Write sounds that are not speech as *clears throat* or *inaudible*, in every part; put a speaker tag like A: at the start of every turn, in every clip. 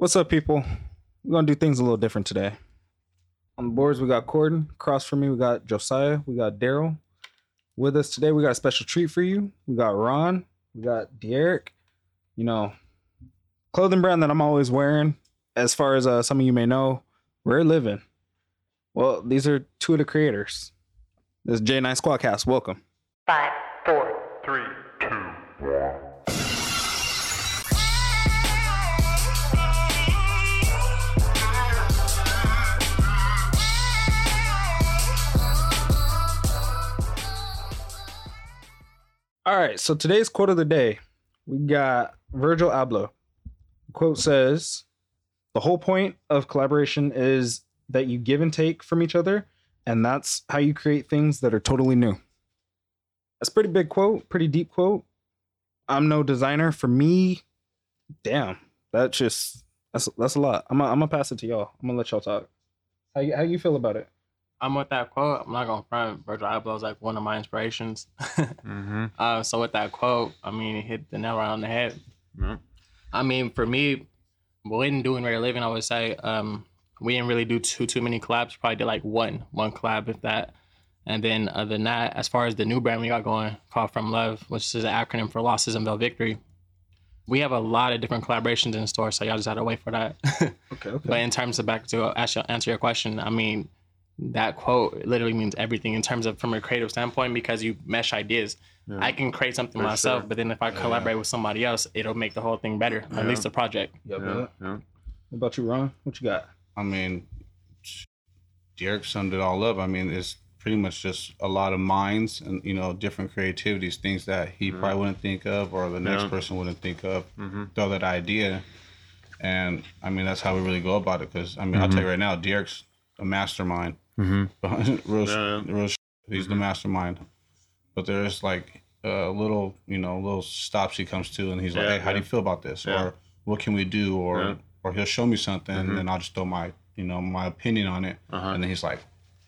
A: What's up, people? We're gonna do things a little different today. On the boards, we got Corden. Across from me, we got Josiah. We got Daryl. With us today, we got a special treat for you. We got Ron. We got DeEric. You know, clothing brand that I'm always wearing. As far as uh, some of you may know, Rare Living. Well, these are two of the creators. This is J9 Squadcast. Welcome.
B: Five, four,
C: Three,
A: All right, so today's quote of the day, we got Virgil Abloh. The quote says, "The whole point of collaboration is that you give and take from each other, and that's how you create things that are totally new." That's pretty big quote, pretty deep quote. I'm no designer. For me, damn, that's just that's that's a lot. I'm gonna, I'm gonna pass it to y'all. I'm gonna let y'all talk. How you, how you feel about it?
D: I'm with that quote. I'm not gonna front. Virgil Abloh is like one of my inspirations. *laughs*
E: Mm-hmm.
D: uh, so with that quote, I mean, it hit the nail right on the head.
E: Yeah.
D: I mean, for me, when doing Rare Living, I would say um, we didn't really do too too many collabs. Probably did like one one collab with that. And then other than that, as far as the new brand we got going called From Luv, which is an acronym for Losses and Bell Victory, we have a lot of different collaborations in store. So y'all just had to wait for that. *laughs*
A: Okay, okay.
D: But in terms of back to actually answer your question, I mean, that quote literally means everything in terms of from a creative standpoint because you mesh ideas. I can create something
E: For
D: myself,
E: sure.
D: but then if I collaborate with somebody else, it'll make the whole thing better. At least the project.
A: yeah,
E: Yeah,
A: but-
E: yeah.
A: What about you, Ron? What you got?
F: I mean, DeEric summed it all up. I mean, it's pretty much just a lot of minds and you know different creativities, things that he probably wouldn't think of or the next
E: Yeah.
F: person wouldn't think of.
E: Mm-hmm.
F: Throw that idea, and I mean that's how we really go about it. Because I mean, I'll tell you right now, DeEric's a mastermind.
E: Mm-hmm. *laughs*
F: real,
E: Yeah,
F: real. sh- He's the mastermind. But there's like a little, you know, little stops he comes to, and he's like,
E: Yeah,
F: "Hey, how do you feel about this?"
E: Yeah.
F: Or what can we do? Or
E: Yeah.
F: or he'll show me something,
E: Mhm.
F: and then I'll just throw my, you know, my opinion on it,
E: Uh-huh.
F: and then he's like,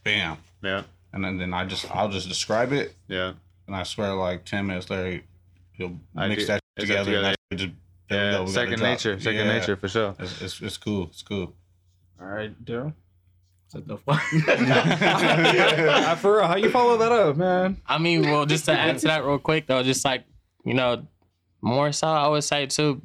F: "Bam,"
E: Yeah,
F: and then, then I just I'll just describe it,
E: yeah,
F: and I swear, like ten minutes later, he'll
E: I
F: mix
E: do-
F: that
E: it's that
F: together, and
E: together.
F: Just
E: yeah.
F: go, we got a
E: Second nature, second
F: Yeah.
E: nature for sure.
F: It's, it's it's cool. It's cool.
A: All right, Daryl.
D: What the fuck? *laughs*
A: For real, how you follow that up, man?
D: I mean, well, just to add to that real quick though, just like you know, more so I would say too,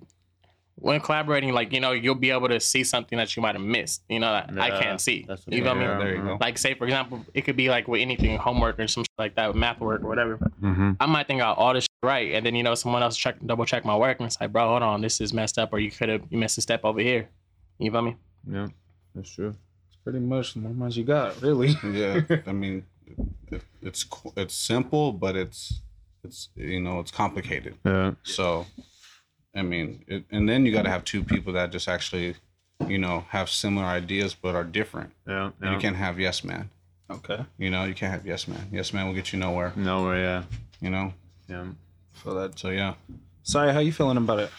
D: when collaborating, like you know, you'll be able to see something that you might have missed. You know, that I can't see.
E: that's what
D: You know what I
E: yeah,
D: mean?
F: There you go.
D: Like say for example, it could be like with anything, homework or some shit like that, with math work or whatever.
E: Mm-hmm.
D: I might think out all this shit right, and then you know someone else check double check my work, and it's like, bro, hold on, this is messed up, or you could have you missed a step over here. You feel me?
E: Yeah, that's true.
A: It's pretty much the more money you got, really.
F: Yeah, I mean, it, it's it's simple, but it's it's you know it's complicated.
E: Yeah,
F: So, I mean, it, and then you got to have two people that just actually, you know, have similar ideas but are different.
E: yeah,
F: And you can't have yes man.
A: Okay.
F: You know, you can't have yes man. Yes man will get you nowhere.
E: Nowhere, yeah,
F: You know.
E: yeah.
A: So that.
F: So yeah.
A: Sorry, how you feeling about it?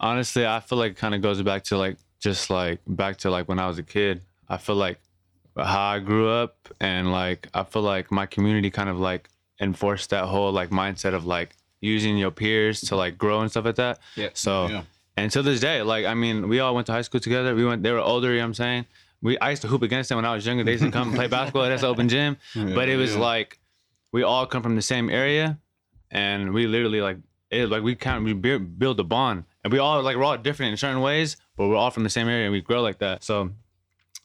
E: Honestly, I feel like it kind of goes back to like just like back to like when I was a kid. I feel like how I grew up and like I feel like my community kind of like enforced that whole like mindset of like using your peers to like grow and stuff like that.
A: Yeah.
E: So
F: Yeah.
E: and to this day, like I mean, we all went to high school together. We went they were older, you know what I'm saying? We I used to hoop against them when I was younger. They used to come play *laughs* basketball. at the open gym. But it was
F: Yeah.
E: like we all come from the same area and we literally like it like we kind of we build a bond and we all like we're all different in certain ways but we're all from the same area and we grow like that so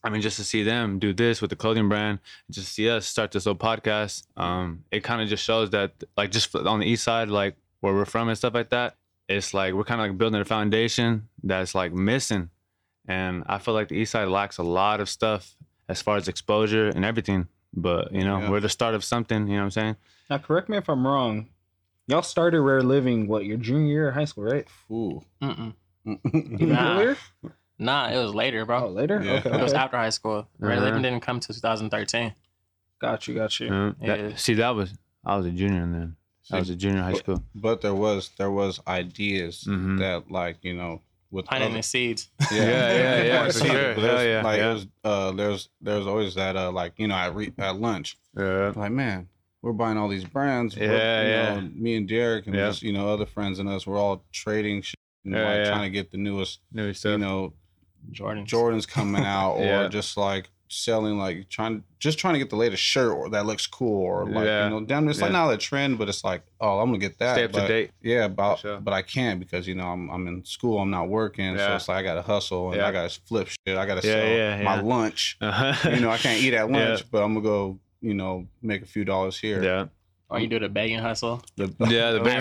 E: i mean just to see them do this with the clothing brand just see us start this little podcast um it kind of just shows that like just on the east side like where we're from and stuff like that it's like we're kind of like building a foundation that's like missing and i feel like the east side lacks a lot of stuff as far as exposure and everything but you know
F: Yeah.
E: we're the start of something you know what i'm saying
A: Now, correct me if I'm wrong. Y'all started Rare Living what your junior year of high school, right?
F: Ooh.
D: Mm-mm.
A: Even
D: Nah.
A: earlier?
D: Nah, it was later, bro.
A: Oh, later.
F: Yeah.
A: Okay.
D: It was
A: okay.
D: after high school. Rare
E: Uh-huh.
D: Living didn't come to 2013.
A: Got you. Got you.
E: Yeah, that-
D: Yeah.
E: see, that was I was a junior then. I was a junior in high school.
F: But there was there was ideas
E: Mhm.
F: that like you know with
D: Planting
F: other-
D: the seeds. *laughs*
E: Yeah, yeah, yeah,
F: Of
E: for sure.
F: But there's,
E: Hell yeah,
F: like
E: yeah.
F: it was, uh, there's there's always that uh like you know at re- at lunch
E: Yeah,
F: like man we're buying all these brands. We're-
E: Yeah,
F: you
E: yeah.
F: know, me and DeEric and
E: Yeah.
F: just you know other friends and us we're all trading shit and,
E: Yeah,
F: like
E: yeah.
F: trying to get the newest,
E: New stuff.
F: you know,
D: Jordan.
F: Jordans coming out, *laughs* or
E: Yeah.
F: just like selling, like trying, just trying to get the latest shirt or that looks cool, or like
E: Yeah.
F: you know, damn, it's like
E: Yeah.
F: not a trend, but it's like, oh, I'm gonna get that.
E: Stay up to date.
F: Yeah, but
E: sure.
F: but I can't because you know I'm I'm in school, I'm not working, so it's like I gotta hustle and
E: Yeah.
F: I gotta flip shit, I gotta
E: Yeah,
F: sell
E: yeah,
F: my lunch. *laughs*
E: Uh-huh.
F: You know, I can't eat at *laughs*
E: Yeah.
F: lunch, but I'm gonna go, you know, make a few dollars here.
E: yeah.
D: Or you do the begging hustle.
F: The-
E: Yeah, the big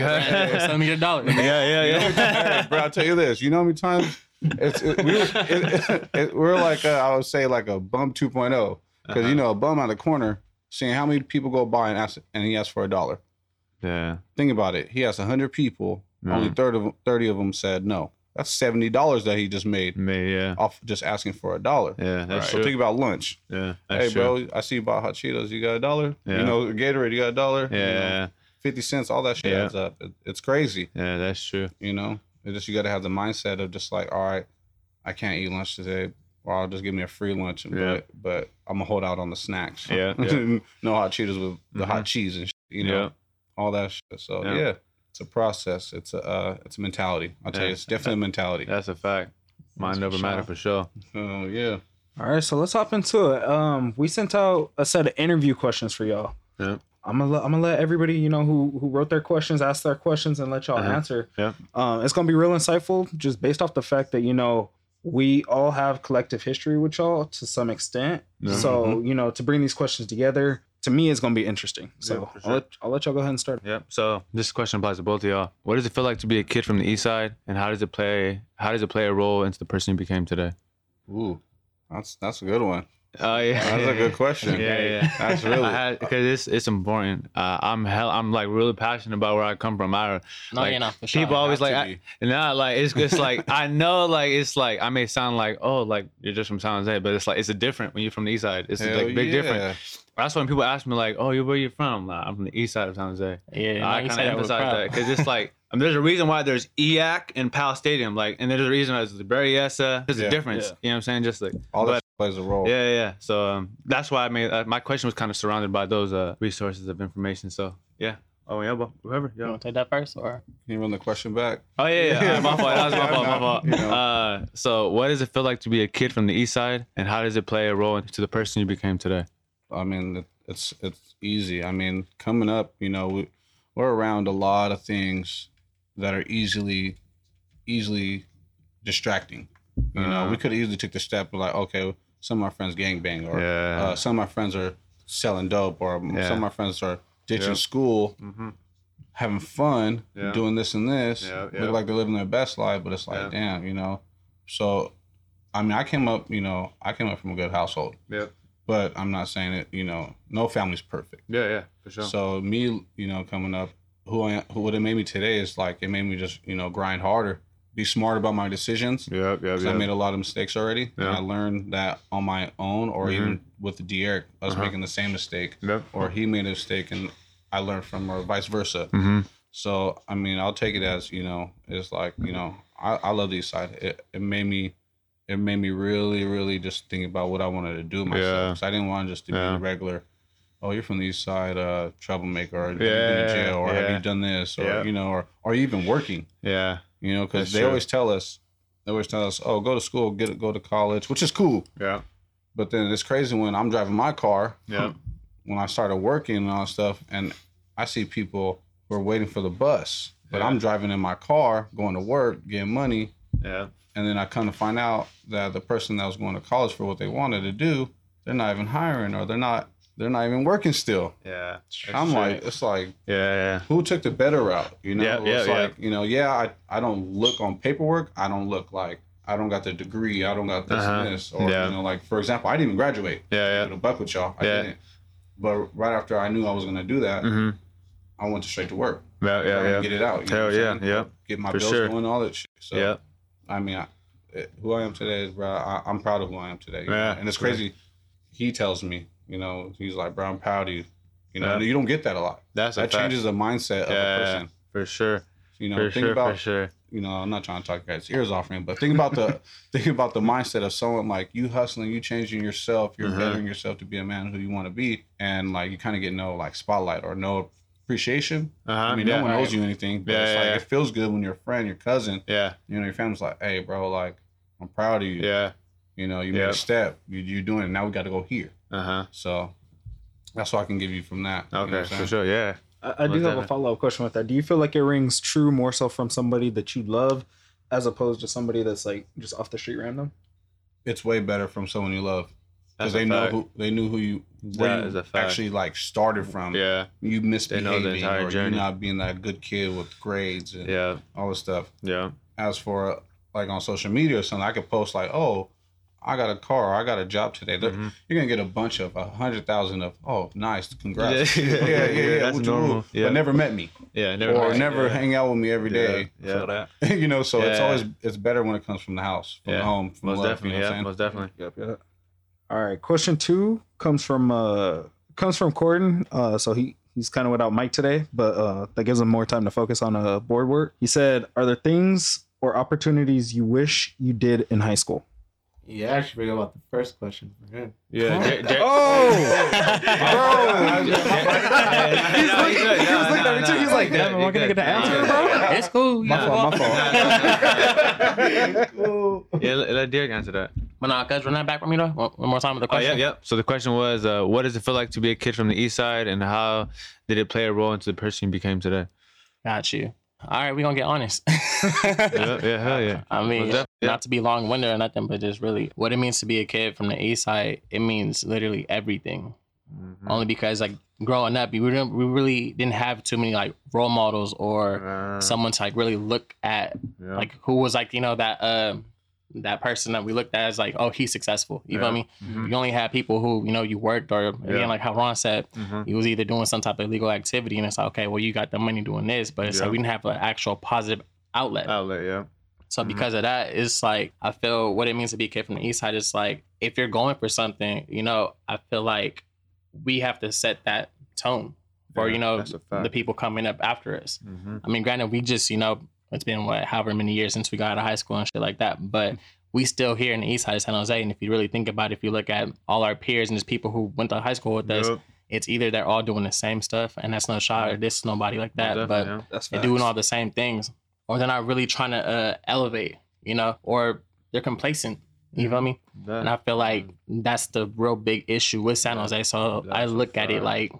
D: Send me a dollar.
E: Yeah, yeah,
F: You
E: yeah.
F: bro, I'll tell you this. You know how many times it's it, we were, it, it, we're like uh, I would say like a bum 2.0 because
E: Uh-huh.
F: you know a bum on the corner seeing how many people go by and ask and he asks for a dollar.
E: yeah.
F: Think about it. He has hundred people. Only
E: Mhm.
F: 30 of, 30 of them said no. That's seventy dollars that he just made
E: Me, yeah.
F: off just asking for a dollar.
E: Yeah, that's
F: So
E: true.
F: think about lunch.
E: yeah,
F: hey,
E: true.
F: bro, I see you bought hot Cheetos. You got a dollar?
E: Yeah.
F: You know, Gatorade, you got a dollar? You know,
E: Yeah,
F: Fifty cents, all that shit
E: Yeah.
F: adds up. It, it's crazy.
E: yeah, that's true.
F: You know, it's just you got to have the mindset of just like, all right, I can't eat lunch today, or I'll just give me a free lunch,
E: Yeah.
F: but but I'm gonna hold out on the snacks.
E: Yeah, *laughs* yeah.
F: no hot Cheetos with the
E: Mhm.
F: hot cheese and shit, you know,
E: Yeah.
F: all that shit. So
E: Yeah.
F: yeah. it's a process. It's a uh, it's a mentality. I'll tell
E: Yeah.
F: you, it's definitely a mentality.
E: That's a fact. Mind
D: for
E: over matter for sure.
F: Oh yeah.
A: All right, so let's hop into it. Um, we sent out a set of interview questions for y'all.
E: Yeah.
A: I'm gonna let, I'm gonna let everybody you know who who wrote their questions ask their questions and let y'all
E: Uh-huh.
A: answer.
E: Yeah.
A: Um, it's gonna be real insightful, just based off the fact that you know we all have collective history with y'all to some extent.
E: Mm-hmm.
A: So you know to bring these questions together to me is gonna be interesting. So
E: Yeah, for
A: I'll, let, I'll let y'all go ahead and start.
E: Yep. So this question applies to both of y'all. What does it feel like to be a kid from the east side, and how does it play? How does it play a role into the person you became today?
F: Ooh, that's that's a good one.
E: Oh yeah,
F: That's a good question.
E: Yeah, yeah.
F: That's really- *laughs*
E: because *laughs* it's it's important. Uh, I'm hell. I'm like really passionate about where I come from. I
D: No,
E: Like,
D: yeah, no, for sure.
E: people always like,
F: to
E: I,
F: be.
E: like it's it's *laughs* like I know like it's like I may sound like oh like you're just from San Jose, but it's like it's a different when you're from the east side. It's
F: Hell
E: like big
F: yeah.
E: difference. That's when people ask me like, oh, you where you from? Like, I'm from the east side of San Jose.
D: Yeah, no,
E: I kind of emphasize that because it's like I mean, there's a reason why there's EAC and Pal Stadium, like, and there's a reason why there's the Berryessa. There's
F: Yeah.
E: a difference.
A: Yeah.
E: You know what I'm saying? Just like
F: All
E: but-
F: that plays a role.
E: yeah, yeah, yeah. So um, that's why I made uh, my question was kind of surrounded by those uh, resources of information. So yeah. Oh yeah, but whoever.
D: You
E: Yeah.
D: want to take that first, or
F: Can you run the question back?
E: Oh yeah, yeah.
F: Yeah, *laughs*
E: my
F: my
E: fault. That was my
F: fault.
E: fault. My fault.
F: you know.
E: Uh, so what does it feel like to be a kid from the east side, and how does it play a role into the person you became today?
F: I mean, it- it's it's easy. I mean, coming up, you know, we, we're around a lot of things that are easily easily distracting. You know,
E: Uh-huh.
F: we could easily took the step of like, okay, some of my friends gangbang, or
E: Yeah.
F: uh, some of my friends are selling dope, or
E: Yeah.
F: some of my friends are ditching
E: Yeah.
F: school,
E: Mm-hmm.
F: having fun,
E: Yeah.
F: doing this and this,
E: Yeah, yeah.
F: look like they're living their best life, but it's like,
E: Yeah.
F: damn, you know. So, I mean, I came up, you know, I came up from a good household,
E: Yep.
F: but I'm not saying it, you know, no family's perfect.
E: Yeah, yeah, for sure.
F: So me, you know, coming up, who I am, who what it made me today is like it made me just, you know, grind harder, be smart about my decisions.
E: Yeah, yeah,
F: yeah. I made a lot of mistakes already, and
E: Yeah.
F: I learned that on my own, or
E: Mhm.
F: even with DeEric, I was
E: Uh-huh.
F: making the same mistake,
E: Yep.
F: or he made a mistake, and I learned from, or vice versa.
E: Mm-hmm.
F: So I mean, I'll take it as you know, it's like you know, I, I love the East Side. It it made me, it made me really really just think about what I wanted to do myself.
E: Yeah.
F: I didn't want just to
E: Yeah.
F: be a regular. Oh, you're from the East Side, uh, troublemaker, or have you been
E: Yeah,
F: in jail, or have you done this, or you know, or or even working.
E: Yeah.
F: You know, because they
E: true.
F: always tell us, they always tell us, oh, go to school, get go to college, which is cool.
E: Yeah.
F: But then it's crazy when I'm driving my car
E: Yeah. *laughs*
F: when I started working and all that stuff, and I see people who are waiting for the bus, but
E: Yeah.
F: I'm driving in my car, going to work, getting money,
E: Yeah.
F: and then I come to find out that the person that was going to college for what they wanted to do, they're not even hiring or they're not they're not even working still.
E: Yeah.
F: I'm like, it's like
E: Yeah. Yeah.
F: who took the better route? You know,
E: Yeah, yeah,
F: it's
E: yeah.
F: like you know, yeah, I I don't look on paperwork, I don't look like. I don't got the degree. I don't got this
E: Uh-huh.
F: and this. Or
E: Yeah.
F: you know, like for example, I didn't even graduate.
E: Yeah. yeah.
F: To buck with y'all, I
E: Yeah.
F: didn't. But right after I knew I was gonna do that,
E: Mm-hmm.
F: I went straight to work.
E: Yeah. Yeah. Yeah.
F: Get it out. you
E: Hell yeah, yeah.
F: Get my
E: For
F: bills
E: sure.
F: going, all that shit. So
E: yeah.
F: I mean, I, it, who I am today is, bro. I, I'm proud of who I am today. you know?
E: Yeah.
F: And it's crazy. He tells me, you know, he's like, bro, I'm proud of you. You know,
E: Yeah.
F: you don't get that a lot.
E: That's a
F: That changes the mindset of a
E: Yeah.
F: person.
E: For sure.
F: You know,
E: For
F: think
E: sure.
F: about,
E: For sure.
F: you know, I'm not trying to talk guys' ears off him, but think about the *laughs* think about the mindset of someone like you hustling, you changing yourself, you're
E: Mhm.
F: bettering yourself to be a man who you want to be, and like you kind of get no like spotlight or no appreciation.
E: Uh-huh.
F: I mean,
E: yeah.
F: no one owes you anything, but
E: Yeah,
F: it's
E: yeah,
F: like it feels good when your friend, your cousin,
E: Yeah.
F: you know, your family's like, "Hey, bro, like I'm proud of you.
E: Yeah.
F: You know, you made a step. You you're doing it. Now we got to go here."
E: Uh huh.
F: So that's what I can give you from that. You know
E: Okay,
F: what
E: for sure. Yeah.
A: I, I do have a follow up question with that. Do you feel like it rings true more so from somebody that you love, as opposed to somebody that's like just off the street random?
F: It's way better from someone you love because
E: That's a
F: they know
E: fact.
F: who they knew who you where
E: That
F: you
E: is a fact.
F: actually like started from.
E: Yeah.
F: You misbehaving
E: know the entire
F: or you
E: journey.
F: not being that good kid with grades and
E: Yeah.
F: all this stuff.
E: Yeah.
F: as for uh, like on social media or something, I could post like, "Oh, I got a car, I got a job today." There-
E: Mhm.
F: You're gonna get a bunch of a hundred thousand of, "Oh, nice, congrats."
E: Yeah, *laughs*
F: yeah, yeah, yeah.
E: yeah, that's
F: woo, woo,
E: normal. Yeah.
F: But never met me
E: Yeah.
F: Never or
E: mind.
F: never
E: yeah.
F: hang out with me every day.
E: Yeah.
A: Feel that? *laughs*
F: you know, so it's always it's better when it comes from the house, from
E: Yeah.
F: the home, from
E: Most
F: love.
E: definitely.
F: You know
E: yeah. Most definitely.
A: Yep, yep. All right. Question two comes from uh comes from Corden. Uh, so he he's kind of without Mike today, but uh, that gives him more time to focus on uh, board work. He said, "Are there things or opportunities you wish you did in high school?"
B: Yeah, actually forgot about the first question. Okay.
E: Yeah. Jer- Jer-
A: Oh, *laughs*
E: He's
A: looking- he was looking at me too. He's like, "Damn, am I gonna get the answer, bro?"
D: It's cool.
A: My fault. My fault. *laughs*
E: Yeah, let, let DeEric answer that.
D: But nah, cuz run that back for me though. One, one more time with the
E: Oh, yeah,
D: question.
E: yeah. So the question was, uh, what does it feel like to be a kid from the east side, and how did it play a role into the person you became today?
D: Got you. All right, we're gonna get honest. *laughs*
E: Yeah, yeah, hell yeah.
D: I mean,
E: def- yeah.
D: not to be long winded or nothing, but just really what it means to be a kid from the east side. It means literally everything.
E: Mhm.
D: Only because like growing up, we didn't, we really didn't have too many like role models or
E: Uh,
D: someone to like really look at
E: yeah.
D: like who was like you know that uh, that person that we looked at as like oh he's successful. You feel
E: Yeah.
D: me?
E: Mhm.
D: You only have people who you know you worked or again
E: Yeah.
D: like how Ron said
E: Mhm.
D: he was either doing some type of illegal activity and it's like okay well you got the money doing this but it's
E: Yeah.
D: like we didn't have an actual positive outlet.
E: outlet, yeah.
D: So
E: Mhm.
D: because of that, it's like I feel what it means to be a kid from the east side is like if you're going for something, you know, I feel like we have to set that tone for you know
E: that's a fact.
D: the people coming up after us.
E: Mhm.
D: I mean, granted, we just you know it's been what however many years since we got out of high school and shit like that, but we still here in the east side of San Jose. And if you really think about it, if you look at all our peers and just people who went to high school with us,
E: Yup.
D: it's either they're all doing the same stuff, and that's no shot or this is nobody like that,
E: Most
D: but
E: definitely,
A: That's
D: they're doing all the same things, or they're not really trying to uh, elevate, you know, or they're complacent. You feel me?
E: yeah.
D: And I feel like that's the real big issue with San Jose. So I look at it like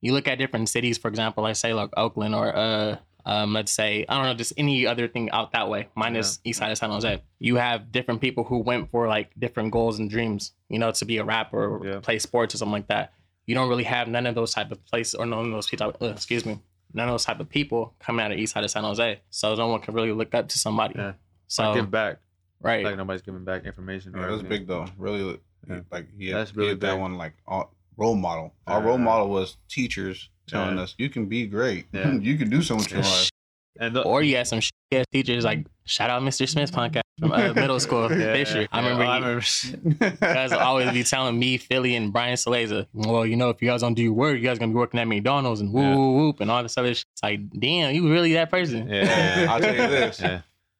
D: you look at different cities, for example, like say like Oakland or uh um let's say I don't know, just any other thing out that way, minus east side of San Jose. You have different people who went for like different goals and dreams, you know, to be a rapper or
E: Yeah.
D: play sports or something like that. You don't really have none of those type of places or none of those people uh, excuse me. None of those type of people coming out of east side of San Jose. So no one can really look up to somebody.
E: Yeah.
D: So
E: give back.
D: right.
E: Like nobody's giving back information.
F: Yeah,
E: or
F: that's big though. Really,
E: Yeah.
F: like he
E: That's really
F: he had that one like all, role model. Our role model was teachers telling
E: Yeah.
F: us, "You can be great. *laughs*
E: Yeah.
F: you can do so much in life."
E: And the,
D: Or you had some shit ass teachers like shout out Mr. Smith podcast from uh, middle school *laughs*
E: Yeah,
D: Fisher. I
E: yeah.
D: remember
E: Oh, I remember. *laughs*
D: guys always be telling me, Philly, and Brian Saleza, well, you know, if you guys don't do your work, you guys gonna be working at McDonald's and whoop
E: Yeah.
D: whoop whoop and all this other shit. It's like, damn, you really that person?
E: Yeah.
F: I'll tell you this.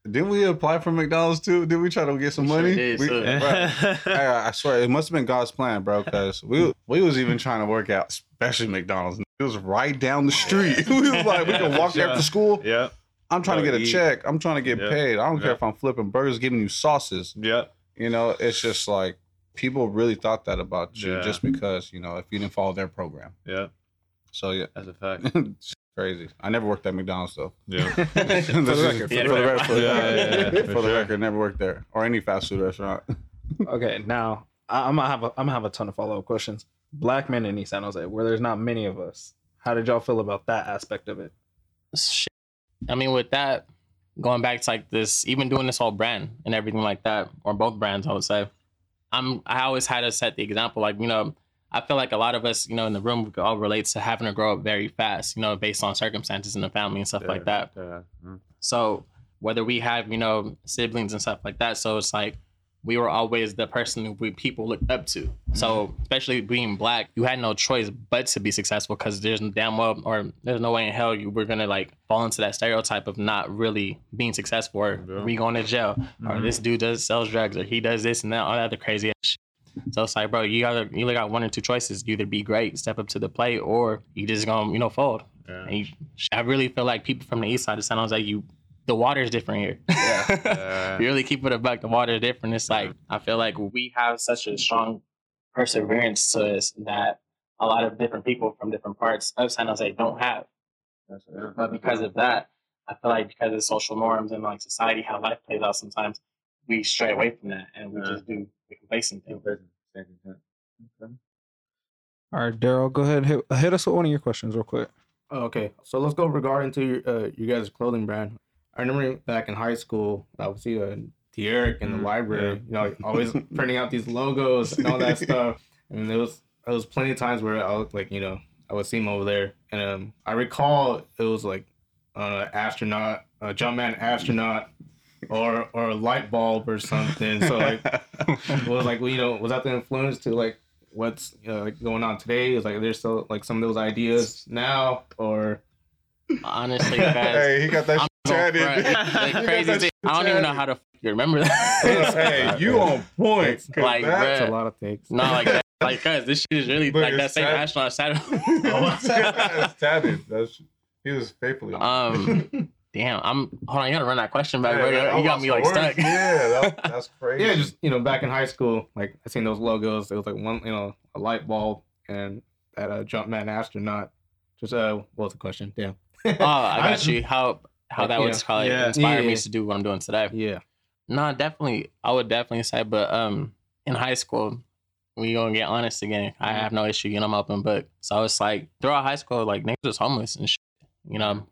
E: Yeah.
F: Didn't we apply for McDonald's too? Did we try to get some
D: We sure
F: money?
D: did,
F: We-
D: so-
F: bro, *laughs* I, I swear it must have been God's plan, bro. Because we we was even trying to work out, especially McDonald's. It was right down the street. *laughs* we was like, we can walk there after school.
E: yeah.
F: I'm trying to
E: Go
F: get a check. I'm trying to get
E: Yeah.
F: paid. I don't care if I'm flipping burgers, giving you sauces.
E: Yeah.
F: You know, it's just like people really thought that about you
E: Yeah.
F: just because you know if you didn't follow their program.
E: Yeah.
F: So yeah,
E: That's a fact. *laughs*
F: it's crazy. I never worked at McDonald's though.
E: Yeah. *laughs*
F: for the *laughs* record, for,
D: Yeah,
F: for the record, for,
E: Yeah, yeah, yeah,
F: for *laughs*
E: for
F: the
E: sure.
F: record, never worked there or any fast food restaurant.
A: Okay, now I- I'm gonna have a, I'm gonna have a ton of follow up questions. Black men in East San Jose, where there's not many of us. How did y'all feel about that aspect of it?
D: Shit. I mean, with that, going back to like this, even doing this whole brand and everything like that, or both brands, I would say, I'm I always had to set the example. Like, you know, I feel like a lot of us, you know, in the room, we all relate to having to grow up very fast, you know, based on circumstances in the family and stuff like that.
E: Yeah. Mm.
D: So whether we have, you know, siblings and stuff like that, so it's like we were always the person who we, people looked up to. So especially being black, you had no choice but to be successful because there's no damn well or there's no way in hell you were gonna like fall into that stereotype of not really being successful or
E: Yeah.
D: we going to jail or
E: Mhm.
D: this dude does sells drugs or he does this and that all that other crazy shit. So it's like, bro, you gotta you only got one or two choices. You either be great, step up to the plate, or you just gonna, you know, fold.
E: Yeah.
D: And you, I really feel like people from the east side of San Jose, you the water is different here.
E: Yeah. *laughs*
D: you really keep it back. The water is different. It's like I feel like we have such a strong perseverance to us that a lot of different people from different parts of San Jose don't have. But because of that, I feel like because of social norms and like society, how life plays out sometimes, we stray away from that and we
E: Yeah.
D: just do the complacent thing.
A: All right, Daryl, go ahead and hit, hit us with one of your questions real quick.
B: Oh, okay, so let's go regarding to your uh, you guys' clothing brand. I remember back in high school, I would see uh, DeEric in the
E: Mm,
B: library, you know, always *laughs* printing out these logos and all that stuff. And there was there was plenty of times where I was like, you know, I would see him over there, and um, I recall it was like uh, astronaut, a Jumpman astronaut, or or a light bulb or something. So like, *laughs* was like you know, was that the influence to like what's uh, like going on today? Is like there's still like some of those ideas now, or
D: Honestly, *laughs* guys,
F: hey, he got that
D: I'm
F: shit
D: going
F: tatted.
D: front. *laughs*
F: He
D: the
F: got
D: crazy
F: that
D: thing,
F: shit
D: I don't even know how to f- you remember that.
F: hey, you on point. 'cause
D: Like,
B: that's
D: bruh.
B: a lot of takes.
D: no, like that, like guys, this shit is really
F: But
D: like that same
F: sad.
D: astronaut Saturn.
F: it's tatted. That's he was faithfully.
D: um, damn, I'm hold on. You gotta run that question back,
F: Hey,
D: bro. You, got me like stuck.
F: Yeah, that, *laughs* that's crazy.
B: Yeah, just you know, back in high school, like I seen those logos. It was like one, you know, a light bulb and that uh, Jumpman astronaut. Just uh, what was the question? Damn.
D: oh, I *laughs* got you. How how that
B: Yeah.
D: was probably
A: Yeah.
D: inspired
B: Yeah.
D: me to do what I'm doing today.
B: Yeah.
D: No, definitely. I would definitely say, but um, in high school, we gonna get honest again. I have no issue, you know, I'm open book. So it's like throughout high school, like niggas was homeless and shit, you know,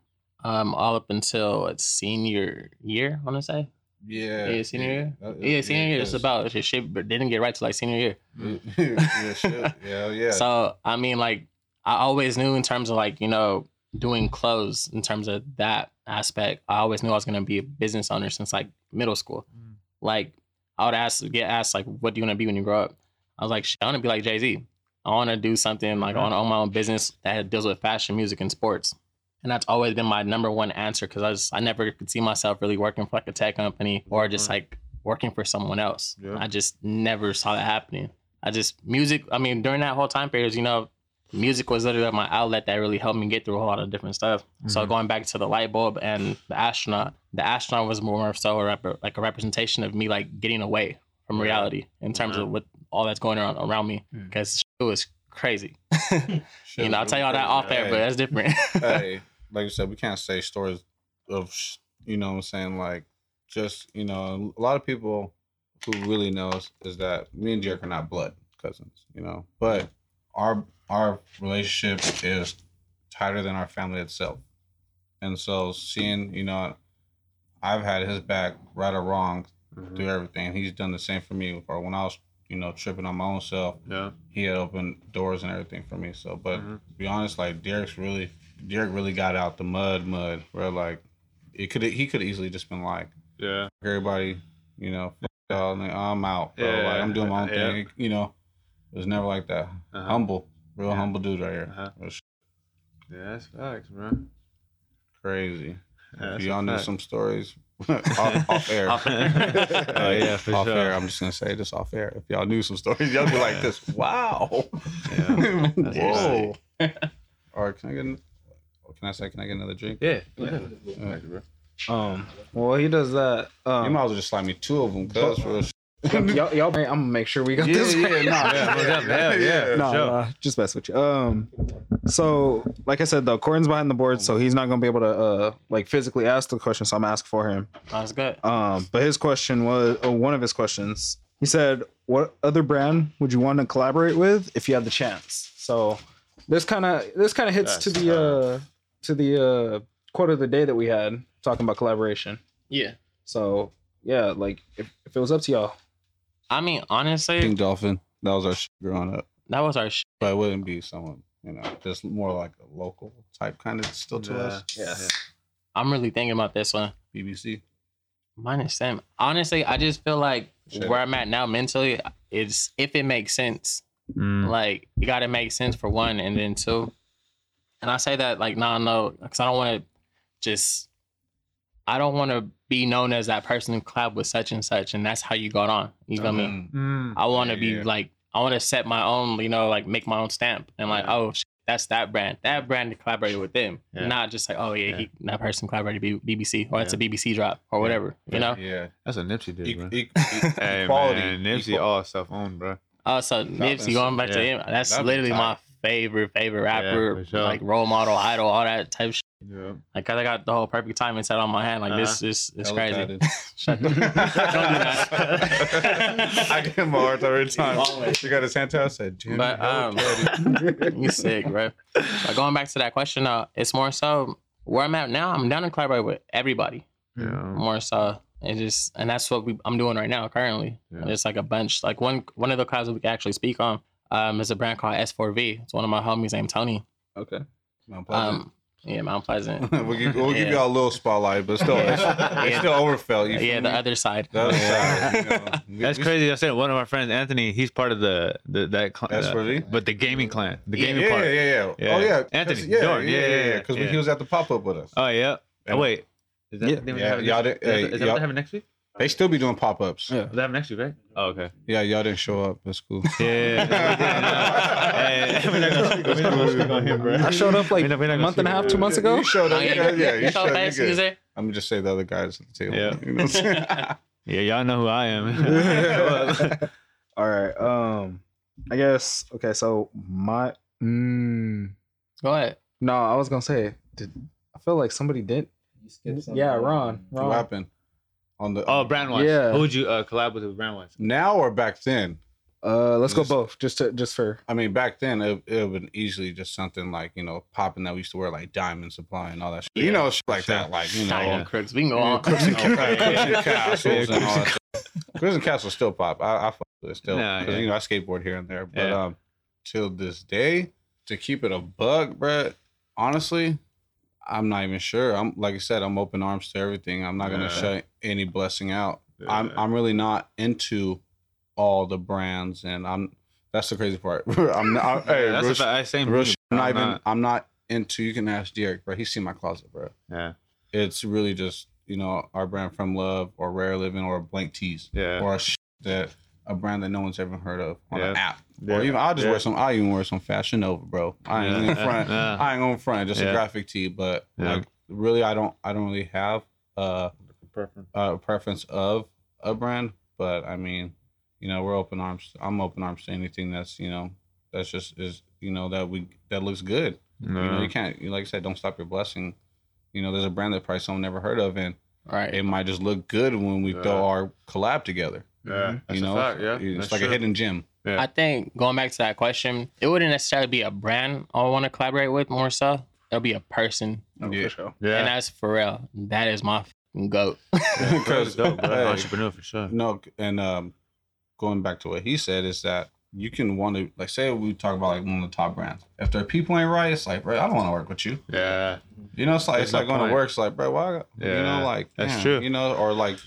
D: um, all up until what, senior year, I want to say.
F: yeah,
D: Yeah, senior year.
F: That-
D: Yeah, senior year. It's about shit, shit, but didn't get right till like senior year. *laughs*
F: yeah, shit. yeah, yeah.
D: So I mean, like I always knew in terms of like you know doing clothes in terms of that aspect. I always knew I was gonna be a business owner since like middle school.
E: Mm.
D: Like I would ask, get asked like, what do you want to be when you grow up? I was like, Shit, I want to be like Jay Z. I want to do something like I want to own my own business that deals with fashion, music, and sports. And that's always been my number one answer because I was I never could see myself really working for like a tech company or just
E: Mhm.
D: like working for someone else.
E: Yeah.
D: I just never saw that happening. I just music. I mean, during that whole time period, you know, music was literally my outlet that really helped me get through a whole lot of different stuff. So
E: Mhm.
D: going back to the light bulb and the astronaut, the astronaut was more so a rep- like a representation of me like getting away from reality in terms of what all that's going on around me
E: Mm.
D: because it was crazy. *laughs* You know, I'll tell you all that off air, but that's different.
F: hey, like you said, we can't say stories of, you know what I'm saying, like, just, you know, a lot of people who really know us is that me and DeEric are not blood cousins, you know, but our our relationship is tighter than our family itself. And so seeing, you know, I've had his back right or wrong
E: Mhm.
F: through everything. He's done the same for me. Or when I was, you know, tripping on my own self,
E: Yeah.
F: he had opened doors and everything for me. So, but
E: Mhm.
F: to be honest, like DeEric's really, DeEric really got out the mud, mud where like it could he could easily just been like
E: Yeah.
F: everybody, you know, y'all, and, like, I'm out, bro.
E: Yeah,
F: like I'm doing my own
E: yeah.
F: thing, you know. It was never like that.
E: Uh-huh.
F: Humble, real
E: Yeah.
F: humble dude right here.
E: Uh-huh. Yeah, that's facts, bro.
F: crazy.
E: Yeah,
F: if y'all
E: fact.
F: some stories *laughs* off, *laughs* off air.
E: Off air. *laughs* Oh, yeah, for
F: off
E: sure.
F: air. I'm just gonna say this off air. If y'all knew some stories, y'all be like this. Wow.
E: Yeah.
F: Whoa. All right, can I get? an- Can I say? Can I get another drink?
E: Yeah.
F: Uh,
A: Um, well, he does that.
F: you
A: Um,
F: might as well just slide me two of them, cause real *laughs*
A: y'all, y'all, I'm gonna make sure we got
F: yeah,
A: this.
F: yeah,
A: right.
F: nah,
E: Yeah, most definitely. Yeah, yeah.
A: no,
E: sure.
A: no, just mess with you. Um, so like I said, though, Corin's behind the board, so he's not gonna be able to uh like physically ask the question. So I'm gonna ask for him.
D: That's good.
A: Um, but his question was uh, one of his questions. He said, "What other brand would you want to collaborate with if you had the chance?" So this kind of this kind of hits to
E: That's
A: the uh to the uh quote of the day that we had talking about collaboration.
D: Yeah.
A: So yeah, like if, if it was up to y'all,
D: I mean, honestly,
F: Pink Dolphin. That was our shit growing up,
D: that was our shit.
F: but it wouldn't be someone, you know, just more like a local type kind of still to us.
A: Yeah.
D: I'm really thinking about this one.
F: BBC.
D: Mine is same. Honestly, I just feel like
F: Sure.
D: where I'm at now mentally is if it makes sense.
E: Mm.
D: Like it got to make sense for one, and then two. And I say that like no, no, because I don't want to just. I don't want to be known as that person who collab with such and such, and that's how you got on. You feel me?
F: Mhm.
E: Mm.
D: I want to
F: Yeah,
D: be
F: yeah.
D: like, I want to set my own, you know, like make my own stamp, and like,
F: Yeah.
D: oh, sh- that's that brand. That brand collaborated with them,
E: Yeah.
D: not just like, oh yeah,
E: Yeah.
D: He, that person collaborated with BBC or it's a BBC drop or whatever. You know.
F: Yeah.
E: That's what Nipsey did,
F: E-
E: bro.
F: e- e- *laughs*
E: Hey
F: equality.
E: man, Nipsey
F: Equal-
E: all self owned, bro.
D: Oh, so Nipsey going back to him. That's
F: That'd
D: literally my favorite favorite rapper,
E: for sure.
D: like role model, idol, all that type. Of shit.
E: Yeah.
D: Like, 'cause I got the whole perfect timing set on my hand. Like this is it's crazy. *laughs* Shut the- *laughs* Don't do that. *laughs*
F: I give him a hard every time.
D: Always.
F: You got his hand tattooed. I said,
D: But um, you sick, bro. But going back to that question, uh, it's more so where I'm at now. I'm down to collaborate with everybody.
E: Yeah.
D: More so, it just and that's what we, I'm doing right now currently.
E: Yeah.
D: And it's like a bunch. Like one one of the collabs we can actually speak on um, is a brand called S4V. It's one of my homies named Tony.
F: okay. Mount Pleasant.
D: Um, yeah, Mount Pleasant. *laughs*
F: we'll give, we'll give y'all a little spotlight, but still, it's, *laughs* it's still overfelt. You
D: yeah, the
F: me?
D: other side.
F: The other side, you know. *laughs*
E: That's crazy. I said one of our friends, Anthony. He's part of the, the that clan,
F: S4V?
E: but the gaming clan, the
F: Yeah,
E: gaming
F: yeah,
E: part.
F: yeah, yeah,
E: Yeah.
F: Oh yeah,
E: Anthony,
F: 'cause- Yeah,
E: Dorn,
F: yeah, yeah, yeah. Because
E: yeah.
F: he was at the pop up with us.
E: Oh yeah.
F: And-
E: Oh wait. Is that
A: Yeah.
E: the name
F: Yeah,
E: they
F: y'all
E: have
F: did-
E: is that-
F: hey,
E: is that what
F: y'all-
E: they have next week?
F: They still be doing pop ups.
A: Yeah.
E: They have next week, right? Oh okay.
F: Yeah, y'all didn't show up. That's cool.
E: Yeah. Hey, we're not gonna speak- we're not gonna speak on him, bro.
A: I showed up like
E: We're not- we're not
A: a month and a half,
E: on
A: two months ago.
F: You showed
D: Oh,
F: up.
D: yeah,
F: Yeah, yeah.
D: you
F: You
D: saw
F: showed
D: fast,
F: up.
D: you was?
F: I'm gonna just say the other guys at the table.
E: Yeah.
F: You know what I'm saying? *laughs*
E: Yeah, y'all know who I am. *laughs* *laughs*
A: All right. Um, I guess okay. So my mm,
D: Go ahead.
A: no, I was gonna say, did I feel like somebody did? Yeah, Ron.
F: what happened? On the
E: oh, brand wise.
A: Yeah.
E: Who would you uh, collab with with brand wise?
F: now or back then?
A: Uh, let's go both. Just to just for
F: I mean, back then it, it would been easily just something like you know popping that we used to wear like Diamond Supply and all that. Shit. You know, shit like
E: Sure.
F: that. Like you
D: Nah,
F: know,
D: yeah, Crooks. We can go
F: Yeah,
D: on.
F: Crooks and,
E: Okay.
F: Ca- Crooks and
E: Yeah.
F: Castles
E: Yeah,
F: and all
E: Crooks
F: that. stuff. Crooks and Castles still pop. I, I fuck with it still
E: Nah,
F: 'Cause,
E: yeah.
F: you know I skateboard here and there. But
E: Yeah.
F: um, till this day, to keep it a bug, bruh, honestly, I'm not even sure. I'm like I said, I'm open arms to everything. I'm not gonna
E: Yeah.
F: shut any blessing out. I'm I'm really not into all the brands, and I'm that's the crazy part. *laughs* I'm not. I, *laughs* hey,
E: Yeah, that's
F: real
E: the. Same.
F: I'm not
E: I'm
F: even.
E: not-
F: I'm not into. You can ask DeEric, bro. He's seen my closet, bro.
E: Yeah.
F: It's really just you know our brand from Luv or Rare Living or Blank Tees
E: Yeah.
F: or a sh- that a brand that no one's ever heard of on an app.
E: Yeah.
F: Or even I'll just
E: Yeah.
F: wear some. I even wear some Fashion Nova, bro. I ain't
E: Yeah.
F: even front. *laughs*
E: Yeah.
F: I ain't going front. Just
E: Yeah.
F: a graphic tee, but
E: Yeah.
F: like really, I don't. I don't really have uh, a preference of a brand. But I mean, you know, we're open arms. I'm open arms to anything that's you know that's just is you know that we that looks good. You know, you can't like I said, don't stop your blessing. You know, there's a brand that probably someone never heard of, and
D: Right.
F: it might just look good when we
E: Yeah.
F: throw our collab together.
E: Yeah.
F: You know,
E: a fact. Yeah.
F: it's
E: That's
F: like
E: true.
F: a hidden gem.
E: Yeah.
D: I think going back to that question, it wouldn't necessarily be a brand I want to collaborate with more so. It'll be a person.
A: oh,
F: Yeah.
A: for sure.
E: Yeah.
D: And that's for real. That is my fucking goat.
F: Because *laughs*
E: dope, bro.
F: hey,
E: entrepreneur for sure.
F: no, and um, going back to what he said is that you can want to like say we talk about like one of the top brands. If their people ain't right, it's like, bro, I don't want to work with you.
E: Yeah.
F: You know, it's like
E: There's
F: it's
E: no
F: like going to work. It's like, bro, why?
E: Yeah.
F: You know, like
E: that's
F: damn,
E: true.
F: You know, or like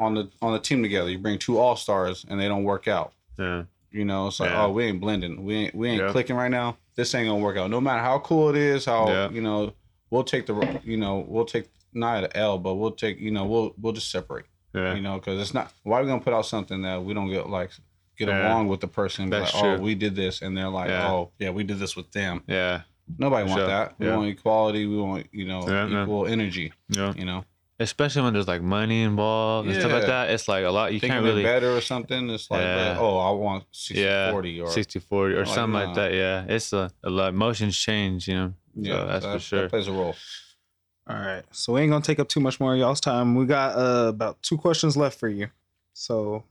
F: on the on the team together, you bring two all stars and they don't work out.
E: Yeah.
F: You know, it's like,
E: Yeah.
F: oh, we ain't blending. We ain't we ain't
E: Yeah.
F: clicking right now. This ain't gonna work out. No matter how cool it is, how
E: Yeah.
F: you know, we'll take the you know, we'll take not an L, but we'll take you know, we'll we'll just separate.
E: Yeah.
F: You know, because it's not why are we gonna put out something that we don't get like get along with the person.
E: That's
F: like, oh, we did this, and they're like, oh, yeah, we did this with them.
E: Yeah.
F: Nobody want that. We want equality. We want you know equal energy.
E: Yeah.
F: You know,
E: Especially when there's like money involved and stuff like that. It's like a lot. You
F: thinking
E: can't
F: it
E: really.
F: better or something. It's like,
E: Yeah.
F: oh, I want 60
E: Yeah,
F: 40 or
E: 60 40 or
F: Like,
E: something
F: nah.
E: like that. Yeah. It's a, a lot. Emotions change, you know.
F: yeah,
E: so that's
F: that,
E: for sure.
F: That plays a role.
A: All right. So we ain't gonna take up too much more of y'all's time. We got uh, about two questions left for you. So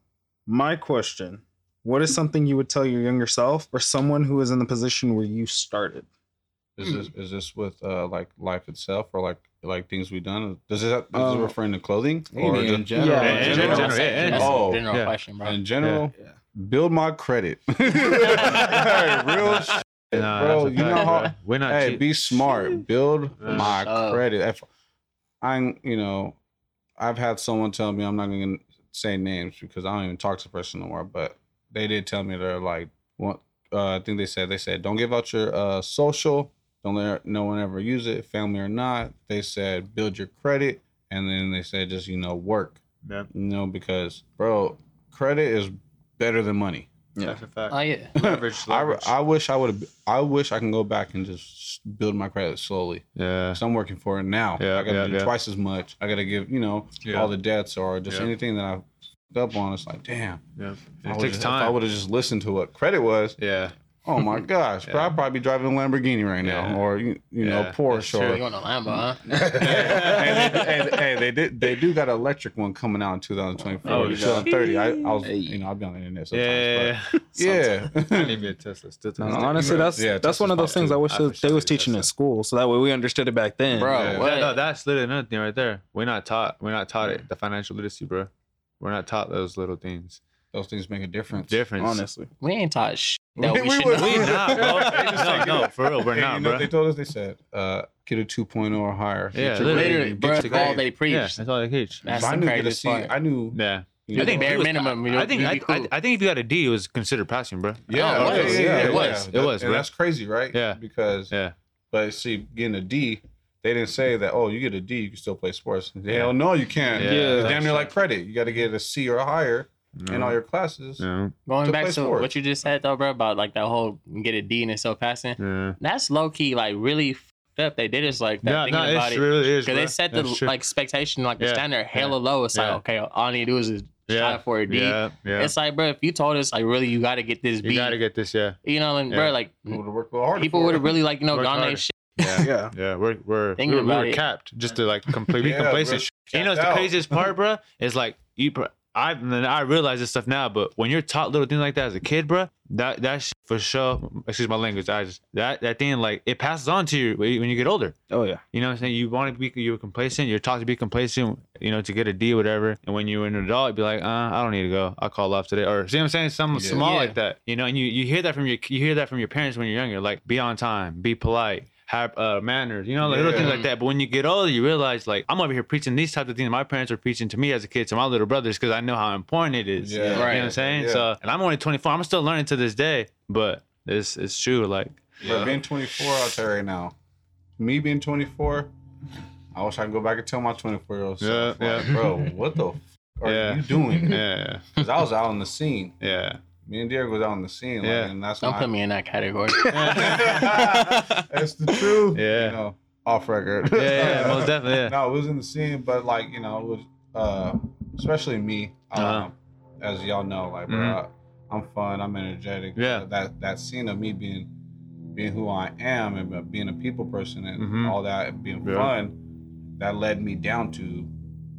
A: my question: What is something you would tell your younger self or someone who is in the position where you started?
F: Is this is this with uh like life itself or like like things we've done? Does it does
A: Um,
F: it referring to clothing
B: Maybe
F: or
B: in
F: just-
B: general.
A: Yeah,
E: in
D: That's
E: general,
D: a
E: yeah, yeah.
F: Oh,
D: general
E: yeah.
D: question, bro.
F: in general?
A: Yeah.
F: Build my credit. *laughs* *laughs* Hey, real shit,
E: Nah,
F: bro.
E: that's a
F: You know
E: fact,
F: how
E: bro. We're not
F: hey,
E: cheap.
F: be smart. *laughs* Build
E: Yeah.
F: my
D: Uh,
F: credit. If I'm, you know, I've had someone tell me I'm not going to say names because I don't even talk to the person no more. But they did tell me they're like, what? Uh, I think they said they said don't give out your uh, social. Don't let no one ever use it, family or not. They said build your credit, and then they said just you know work.
E: Yeah.
F: You know because bro, credit is better than money. Yeah.
E: That's a fact.
D: Oh yeah.
E: Leverage, *laughs*
F: I,
E: leverage.
F: I wish I would. I wish I can go back and just build my credit slowly.
E: yeah.
F: So I'm working for it now.
E: Yeah,
F: I got to
E: yeah,
F: do
E: yeah.
F: twice as much. I got to give you know
E: Yeah.
F: all the debts or just
E: Yeah.
F: anything that I up on. It's like damn.
E: Yeah.
F: I
E: It takes
F: just- If I would have just listened to what credit was.
E: Yeah.
F: Oh my *laughs* gosh, bro! I'd probably be driving a Lamborghini right now,
E: Yeah.
F: or you, you know
E: Yeah,
F: Porsche,
E: that's
F: or
D: You want a Lambo, huh? *laughs*
F: and *laughs* they, and, hey, they did. They do got an electric one coming out in 2024.
E: Oh,
F: Oh, 2030. I, I was,
A: Hey.
F: you know, I'll be on the internet sometimes.
E: Yeah.
F: But yeah.
E: I need me a Tesla. Still
A: No, honestly, that's
F: Yeah,
A: that's one of those
F: Tesla's
A: things I wish.
E: I
A: that
E: for
A: they
E: sure
A: was
E: do
A: teaching in school, so that way we understood it back then.
D: Bro,
F: Yeah.
D: what?
E: Yeah, no, that's literally another thing right there. We're not taught. We're not taught it. The financial literacy, bro. We're not taught those little things.
F: Those things make a difference.
E: Difference.
A: honestly.
D: we ain't taught shit that we,
F: We
D: should
F: would-
E: We not, bro. *laughs* No, no, for real, we're
F: Hey,
E: not,
F: you know
E: bro.
F: they told us? They said, uh, get a 2.0 or higher.
E: Yeah, literally.
D: Literally, bro, that's all they preach.
E: yeah, that's all they teach.
D: That's
F: If I knew get a
D: part.
F: I knew.
E: Yeah.
F: you
E: I think
D: bare
E: it was-
D: minimum, you know,
E: I think
D: you'd
E: I,
D: cool.
E: I, I think if you got a D, it was considered passing, bro.
F: Yeah,
D: Oh, it was.
F: yeah,
D: It
F: yeah.
D: was.
E: It was,
F: and
E: bro.
F: that's crazy, right?
E: Yeah.
F: Because,
E: Yeah.
F: but see, getting a D, they didn't say that. Oh, you get a D, you can still play sports. Hell no, you can't.
E: Yeah. Yeah.
F: damn near like credit. You got to get a C or higher in all your classes.
E: Yeah.
D: Going
F: to
D: back
F: play
D: to
F: sports.
D: what you just said though, bro, about like that whole get a D and it's still passing.
E: Yeah.
D: That's low key like really fucked up. They did us like that.
E: No,
D: thinking
E: no,
D: about
E: it
D: it.
E: really is.
D: Because they
E: bro.
D: set the
E: true.
D: like expectation, like the
E: Yeah,
D: standard hella
E: yeah,
D: low. It's
E: yeah.
D: like, okay, all I need to do is just
E: yeah.
D: try for a D.
E: Yeah. Yeah.
D: It's like, bro, if you told us like really you got to get this
E: you
D: B,
E: gotta get this. Yeah.
D: you know, and
E: Yeah.
D: bro, like
F: You would have worked a little harder.
D: people would have really like you know gone that shit.
E: Yeah. *laughs*
A: Yeah.
E: Yeah, we're we're
D: Thinking
E: we, we
D: about
E: were capped just to like completely
F: Yeah,
E: complacent. you know, it's the craziest part, *laughs* bro. Is like you. I then I realize this stuff now, but when you're taught little things like that as a kid, bro, that that for sure. Excuse my language. I just that that thing like it passes on to you when you get older.
A: Oh yeah.
E: You know what I'm saying? You want to be you're complacent. You're taught to be complacent. You know to get a D, or whatever. And when you're an adult, you'd be like, uh, I don't need to go. I'll call off today. Or see what I'm saying? Something
F: Yeah.
E: small
D: Yeah.
E: like that. You know, and you you hear that from your you hear that from your parents when you're younger. Like be on time, be polite. Have uh, manners, you know, like little things like that. But when you get older, you realize like I'm over here preaching these types of things. My parents are preaching to me as a kid to my little brothers because I know how important it is.
F: Yeah.
E: You know what I'm saying?
F: Yeah.
E: So, and I'm only 24. I'm still learning to this day, but it's it's true. Like,
F: But being 24, I'll tell you right now, me being 24, I wish I could go back and tell my 24 year old self,
E: Yeah,
F: like, bro, what the f- are
E: Yeah.
F: you doing?
E: yeah, *laughs*
F: Because I was out on the scene.
E: yeah,
F: Me and DeEric was out on the scene. Like,
E: Yeah.
F: and that's
D: Don't
F: when
D: put me in that category. *laughs*
F: That's the truth.
E: Yeah.
F: You know, off record.
E: yeah, yeah, most definitely. Yeah.
F: No, it was in the scene, but like you know, it was uh, especially me. Um,
E: Uh-huh.
F: As y'all know, like bro,
E: Mhm.
F: I, am fun. I'm energetic.
E: Yeah.
F: So that that scene of me being being who I am and uh, being a people person and
E: Mhm.
F: all that and being
E: Yeah.
F: fun, that led me down to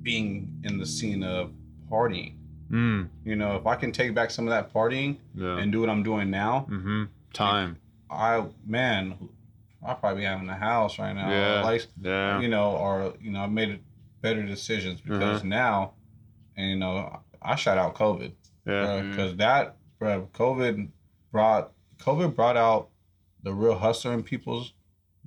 F: being in the scene of partying.
E: Mm,
F: You know, if I can take back some of that partying
E: yeah.
F: and do what I'm doing now,
E: mm-hmm. Time.
F: I man, I'll probably be having a house right now.
E: Yeah.
F: Like
E: Yeah.
F: you know, or you know, I made better decisions because
E: Uh-huh.
F: now, and you know, I shut out COVID
E: Yeah.
F: because that, bro, COVID brought COVID brought out the real hustler in people's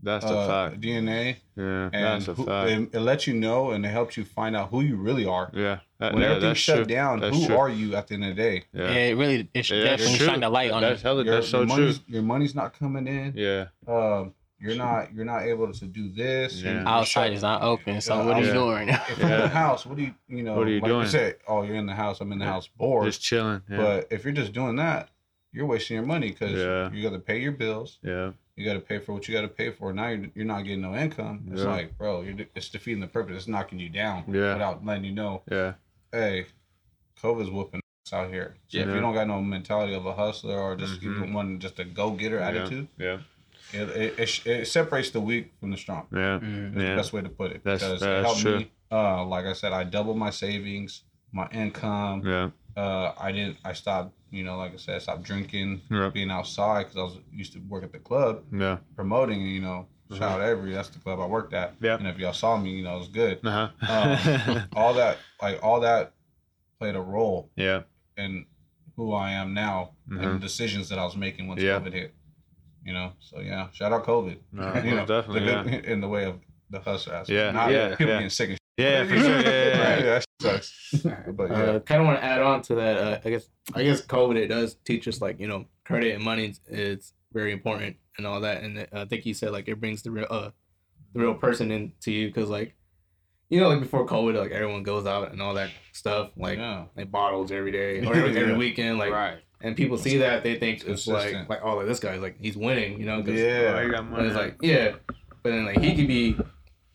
E: That's a
F: uh,
E: fact.
F: DNA,
E: Yeah.
F: and
E: That's a
F: who-
E: fact.
F: it, it lets you know and it helps you find out who you really are.
E: yeah. That,
F: When
E: yeah,
F: everything's shut
E: true.
F: down,
E: That's
F: who
E: true.
F: are you at the end of the day?
D: yeah.
E: Yeah.
D: it really it should
E: Yeah, that's
D: definitely
E: true.
D: shine the light on
E: That's
D: it.
E: hella,
F: Your,
E: that's so
F: your
E: true.
F: money's, your money's not coming in.
E: Yeah.
F: Um, you're not you're not able to do this.
E: Yeah.
F: You're- you're
D: Outside
F: shut-
D: is not open. So
F: Yeah,
D: what are you *laughs*
E: yeah.
D: doing right now?
F: if you're in the house, what do you, you know,
E: What are you
F: like
E: doing?
F: You said, oh, you're in the house. I'm in the house bored.
E: Just chilling. Yeah.
F: But if you're just doing that, you're wasting your money because
E: Yeah.
F: you got to pay your bills.
E: yeah.
F: You got to pay for what you got to pay for. Now you're, you're not getting no income. It's
E: Yeah.
F: like, bro, you're, de- it's defeating the purpose. It's knocking you down
E: Yeah.
F: without letting you know,
E: Yeah.
F: hey, COVID's whooping us out here. So if you don't got no mentality of a hustler or just
E: Mhm.
F: even one just a go getter attitude,
E: Yeah.
F: it, it, it, it separates the weak from the strong.
E: Yeah.
F: Is
E: Yeah.
F: the best way to put it.
E: That's-
F: because
E: that's
F: it helped
E: true.
F: me. Uh, like I said, I doubled my savings, my income.
E: Yeah.
F: Uh, I didn't. I stopped. You know, like I said, I stopped drinking,
E: Yeah.
F: being outside because I was used to work at the club
E: Yeah.
F: promoting. You know, shout out every. That's the club I worked at.
E: Yeah.
F: And if y'all saw me, you know, it was good.
E: Uh huh.
F: Um, *laughs* all that, like all that, played a role
E: yeah.
F: in who I am now and
E: Mhm.
F: the decisions that I was making once
E: Yeah.
F: COVID hit. You know, so yeah, shout out COVID.
E: No, *laughs*
F: you know,
E: definitely.
F: the
E: Yeah. *laughs*
F: in the way of the hustle aspect.
E: Yeah,
F: Not
E: yeah,
F: people
E: yeah.
F: getting sick and
E: Yeah. For sure. Yeah. yeah, *laughs*
F: Right,
E: yeah.
F: that sucks. *laughs* but yeah,
B: Uh, kind of want to add on to that. Uh, I guess I guess COVID it does teach us like you know credit and money is, is very important and all that. And I think you said like it brings the real uh the real person into you because like you know like before COVID like everyone goes out and all that stuff like
F: yeah.
B: like bottles every day *laughs* or every, every weekend like
D: right.
B: and people see that they think it's like like oh like this guy's like he's winning, you know? 'cause-
F: Yeah.
E: you got
B: But it's like yeah, but then like he could be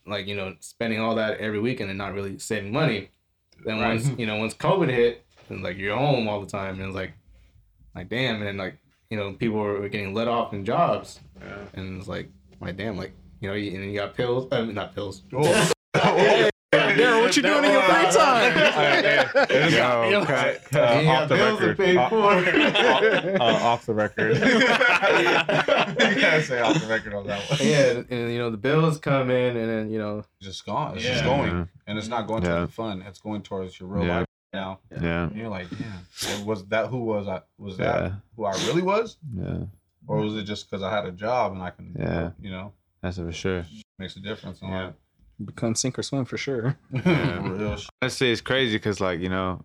B: like you know spending all that every weekend and not really saving money. Then
E: Right.
B: once you know once COVID hit, and like you're home all the time, and it's like like damn, and then like you know people were getting let off in jobs,
E: Yeah.
B: and it's like my damn, like you know, you- and you got pills, uh, not pills. *laughs*
A: Daryl, what you doing in your free time? *laughs*
F: Yo, cut, uh,
B: you
F: off the
B: to
F: record.
B: pay
F: Uh, uh, off the record. *laughs* *laughs* you gotta say off the record on that one.
B: yeah, and you know the bills come in, and then you know
F: Just gone. It's
B: Yeah.
F: just going, and it's not going
E: Yeah.
F: towards the fun. It's going towards your real
E: Yeah.
F: life now.
E: Yeah.
F: And you're like, damn, was that who was I? Was
E: Yeah.
F: that who I really was,
E: Yeah.
F: or was it just because I had a job and I can,
E: Yeah.
F: you know,
E: That's for sure.
F: makes a difference. I'm
E: Yeah.
A: Become sink or swim for sure.
F: like, *laughs*
E: Yeah.
F: real.
E: Honestly, it's crazy because like you know,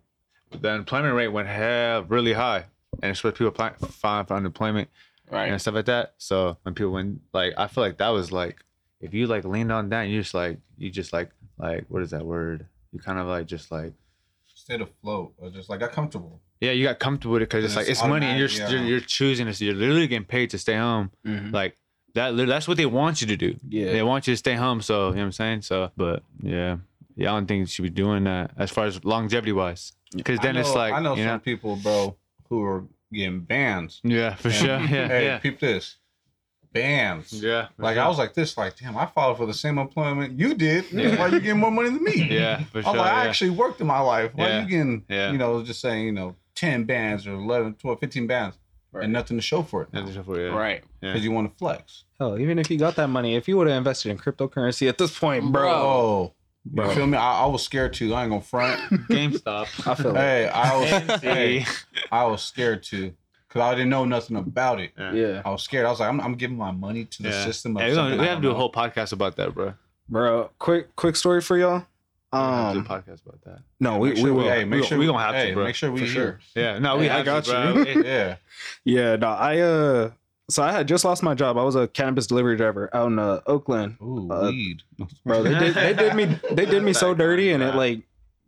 E: the unemployment rate went hell really high, and it's what people apply, find for unemployment
D: Right.
E: and stuff like that. So when people went like, I feel like that was like, if you like leaned on that, and you just like you just like like what is that word? You kind of like just like
F: Stayed afloat, or just like got comfortable.
E: yeah, you got comfortable with it because it's
F: And
E: like
F: it's
E: it's money and you're,
F: automatic,
E: you're you're choosing this. You're literally getting paid to stay home. Mm-hmm. Like that. That's what they want you to do.
A: Yeah.
E: They want you to stay home. So you know what I'm saying. So, but yeah, yeah, I don't think you should be doing that as far as longevity wise. Because then
F: I
E: it's like
F: I know
E: you
F: some
E: know,
F: people, bro, who are getting bans.
E: yeah, for
F: And,
E: sure. *laughs* Yeah,
F: hey,
E: yeah,
F: peep this, bans.
E: yeah.
F: Like
E: sure.
F: I was like this, like damn, I filed for the same employment you did. Why you getting more money than me? *laughs*
E: yeah, for
F: I'm
E: sure.
F: like, I actually worked in my life. Why
E: Yeah.
F: you getting,
E: Yeah.
F: you know, just saying, you know, 10 bands or 11, 12, 15 bands
A: Right.
F: and nothing to show for it
E: Yeah,
F: because
E: for sure, yeah.
D: Right.
E: Yeah.
F: you want to flex.
A: Hell, even if you got that money, if you would have invested in cryptocurrency at this point, bro,
F: Oh,
A: Bro.
F: you feel me? I, I was scared too. I ain't gonna front. *laughs*
E: GameStop.
A: I feel it.
F: hey, I was, *laughs* hey, I was scared too because I didn't know nothing about it.
A: Yeah,
F: I was scared. I was like, I'm, I'm giving my money to the
E: Yeah.
F: system. Of
E: Hey, we,
F: something
E: don't- we have to
F: don't
E: do a whole podcast about that, bro.
A: bro. Quick, quick story for y'all.
E: We have to
A: Um,
E: do a podcast about that.
A: no, we,
F: Make
A: we will.
F: Hey, make
E: We-
F: sure
E: we gonna have to, bro.
F: Make sure we
A: For sure.
E: Yeah, no, we
A: I
E: have
A: got
E: to,
A: you.
E: It- *laughs*
F: Yeah.
A: Yeah, no, I uh, so I had just lost my job. I was a cannabis delivery driver out in uh, Oakland,
F: Ooh,
A: Uh,
F: weed. *laughs*
A: bro. They did, they did me, they did me so dirty, and it like,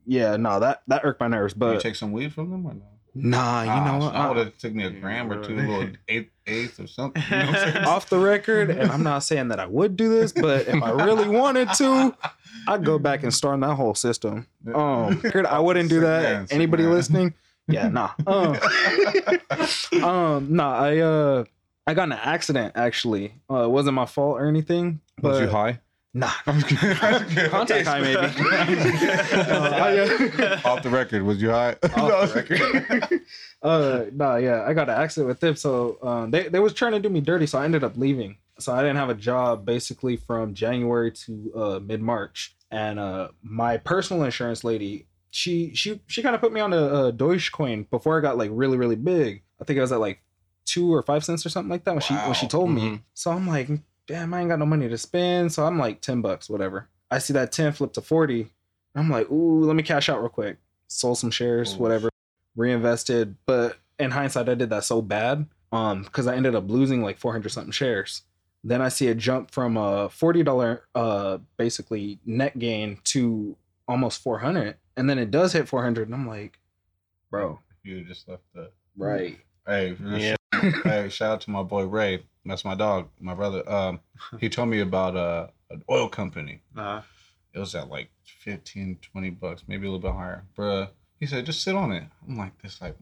A: yeah, no, that that irked my nerves. But you
F: take some weed from them or no?
A: nah, you know what?
F: I would have took me a gram or
E: bro.
F: two, a little *laughs* eighth, eighth or something. You know what I'm *laughs*
A: off the record, and I'm not saying that I would do this, but if I really wanted to, I'd go back and start that whole system. Um, I wouldn't do that.
F: man,
A: Anybody
F: man.
A: listening? Yeah, nah. Um, um, nah. I uh, I got in an accident actually. Uh, it wasn't my fault or anything. But
F: Was you high?
A: Nah. *laughs* *laughs* Contact high, maybe. Uh, *laughs*
F: Off the record, was you high?
A: Off the record. uh, nah, yeah, I got an accident with them. So um, they they was trying to do me dirty, so I ended up leaving. So I didn't have a job basically from January to uh, mid March, and uh, my personal insurance lady, she she she kind of put me on a, a Dogecoin before I got like really really big. I think I was at like two or five cents or something like that when she when she told me.
D: Mhm.
A: So I'm like, damn, I ain't got no money to spend. So I'm like ten bucks, whatever. I see that ten flip to forty. I'm like, ooh, let me cash out real quick. Sold some shares,
F: Oof.
A: whatever, reinvested. But in hindsight, I did that so bad, um, because I ended up losing like 400 something shares. Then I see a jump from a forty dollar, uh, basically net gain to almost 400, and then it does hit 400, and I'm like, bro,
F: You just left the.
A: right,
F: Hey,
D: Yeah.
F: shit, hey, shout out to my boy Ray. That's my dog, my brother. Um, he told me about uh, an oil company.
E: Uh-huh.
F: It was at like 15, 20 bucks, maybe a little bit higher. Bruh, he said, just sit on it. I'm like, this, like,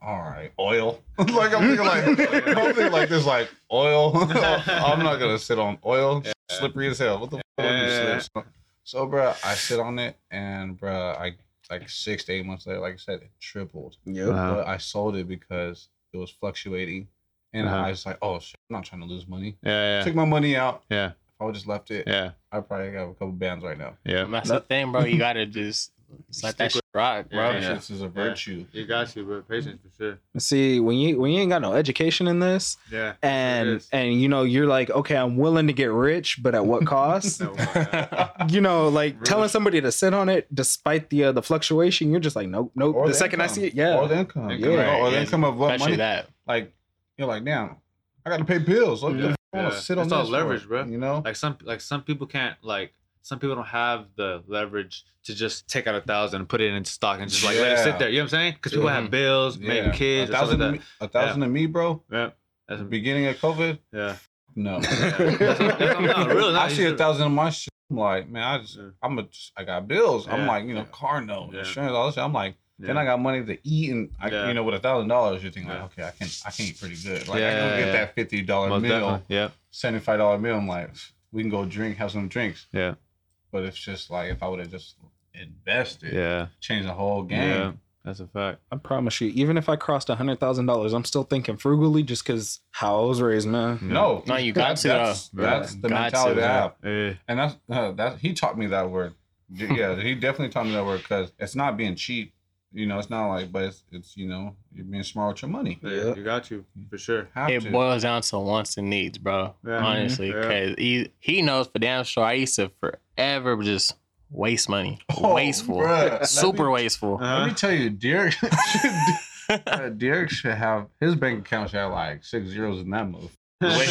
F: all right, oil. *laughs* like, I'm thinking, like, I'm thinking, like, this, like, oil. *laughs* I'm not going to sit on oil. Slippery as hell. What the fuck?
E: Yeah.
F: slip? So, bruh, I sit on it, and, bruh, I, like, six to eight months later, like I said, it tripled.
A: Yeah.
E: Uh-huh.
F: But I sold it because it was fluctuating. And
E: Uh-huh.
F: I was like, oh, shit, I'm not trying to lose money.
E: Yeah, yeah,
F: Took my money out.
E: yeah,
F: If I would just left it,
E: yeah,
F: I probably have a couple bands right now.
E: yeah.
D: That's the thing, bro. You gotta just just let that
E: Stick
D: shit rock, bro.
E: Yeah.
F: Patience is a virtue.
E: You got you, bro. Patience for sure.
A: See, when you when you ain't got no education in this,
E: Yeah.
A: and and you know you're like, okay, I'm willing to get rich, but at what cost? *laughs*
E: No,
A: you know, like
E: Really?
A: telling somebody to sit on it despite the uh, the fluctuation, you're just like, nope, nope.
F: Or
A: the,
F: the
A: second I see it, yeah,
F: Or the income.
E: Income,
F: yeah.
A: right,
F: Or the income of what
D: Especially
F: money.
D: that.
F: Like, you're like, damn, I got to pay bills. What
E: Yeah.
F: I want to sit on
E: It's all
F: this
E: leverage,
F: for?
E: bro.
F: You know?
E: like some like some people can't like some people don't have the leverage to just take out a thousand and put it in stock and just like let it sit there. You know what I'm saying? Because people have mm-hmm. bills, maybe kids,
F: a thousand,
E: like
F: me, a thousand to me, bro.
E: Yeah. That's
F: At the beginning of COVID,
E: yeah.
F: no. *laughs*
E: That's what- that's what- really, no, *laughs*
F: I see a thousand in my shit. I'm like, man, I just,
E: Yeah.
F: I'm a, I got bills. I'm like, you know,
E: Yeah.
F: car note,
E: Yeah.
F: insurance, all this. shit. I'm like, then I got money to eat, and I,
E: Yeah.
F: you know, with a thousand dollars, you're thinking
E: Yeah.
F: like, okay, I can, I can eat pretty good. Like, I
E: Yeah,
F: can
E: yeah,
F: get
E: yeah.
F: that fifty dollar meal.
E: Yeah.
F: seventy five dollar meal. I'm like, we can go drink, have some drinks.
E: Yeah.
F: But it's just like if I would have just invested,
E: Yeah.
F: changed the whole game.
E: Yeah. That's a fact.
A: I promise you, even if I crossed a hundred thousand dollars, I'm still thinking frugally just because how I was raised, man.
F: No,
D: No, you got
F: that-
D: to,
F: That's,
D: though.
F: that's the
D: Got
F: mentality
D: to,
F: to have.
E: Yeah.
F: And that's uh, that he taught me that word. *laughs* Yeah, he definitely taught me that word because it's not being cheap. You know, it's not like, but it's, it's you know, you're being smart with your money.
E: Yeah. You got you for sure.
F: Have
D: It
F: to.
D: boils down to wants and needs, bro.
E: Yeah.
D: Honestly,
E: Yeah.
D: because he he knows for damn sure. I used to forever just waste money, *laughs*
F: Oh,
D: wasteful,
F: bruh, let
D: super
F: me-
D: wasteful.
F: Let me tell you, DeEric. *laughs* uh, *laughs* DeEric should have his bank account should have like six zeros in that move. Way-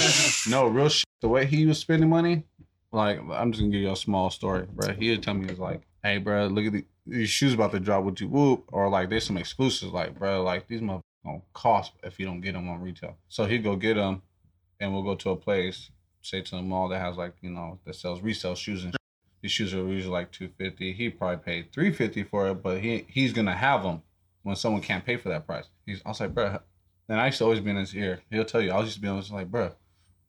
F: no, real shit. The way he was spending money, like I'm just gonna give you a small story, bro. He would tell me, he was like, "Hey, bro, look at the, these shoes about to drop. Would you whoop?" Or like, there's some exclusives, like, bro, like these motherfuckers gonna cost if you don't get them on retail. So he'd go get them, and we'll go to a place, say to the mall that has like you know that sells resale shoes and. These shoes are usually like two fifty. He probably paid three fifty for it, but he he's gonna have them when someone can't pay for that price. He's, I was like, bro. And I used to always be in his ear. He'll tell you. I was just being like, bro,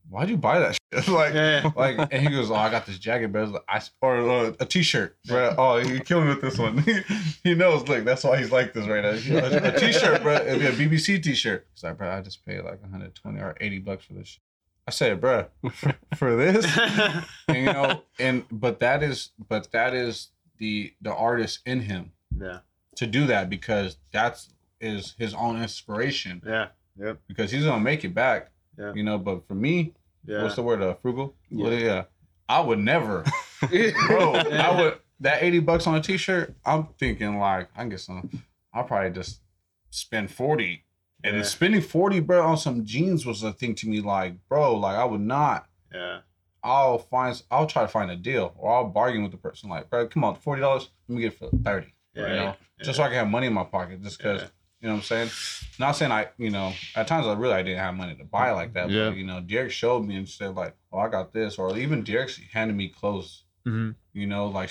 F: why'd you buy that? Shit? *laughs* like,
E: Yeah.
F: like, and he goes, "Oh, I got this jacket, bro. It's like, I or uh, a t-shirt, bro. Oh, you kill me with this one. *laughs* he knows. Look, that's why he's like this right now. A t-shirt, bro. It'd be a BBC t-shirt. He's like, bro, I just paid like 120 or 80 bucks for this. Shit. I said, bro, for, *laughs* for this, and you know, and but that is, but that is the the artist in him
E: yeah.
F: to do that because that's is his own inspiration
E: Yeah. Yep.
F: because he's gonna make it back.
E: Yeah.
F: You know, but for me,
E: Yeah.
F: what's the word? Uh, frugal.
A: Yeah.
F: Yeah. yeah. I would never, *laughs* bro. I would that eighty bucks on a t-shirt. I'm thinking like I can get some. I'll probably just spend forty, and
E: Yeah.
F: spending forty, bro, on some jeans was a thing to me. Like, bro, like I would not.
E: yeah.
F: I'll find. I'll try to find a deal, or I'll bargain with the person. Like, bro, come on, forty dollars. Let me get it for thirty.
E: Yeah.
F: You know, just so I can have money in my pocket. Just because. You know what I'm saying? Not saying I, you know, at times I really I didn't have money to buy like that.
E: Yeah.
F: But, you know, DeEric showed me and said like, "Oh, I got this," or even DeEric's handed me clothes.
E: Mm-hmm.
F: You know, like,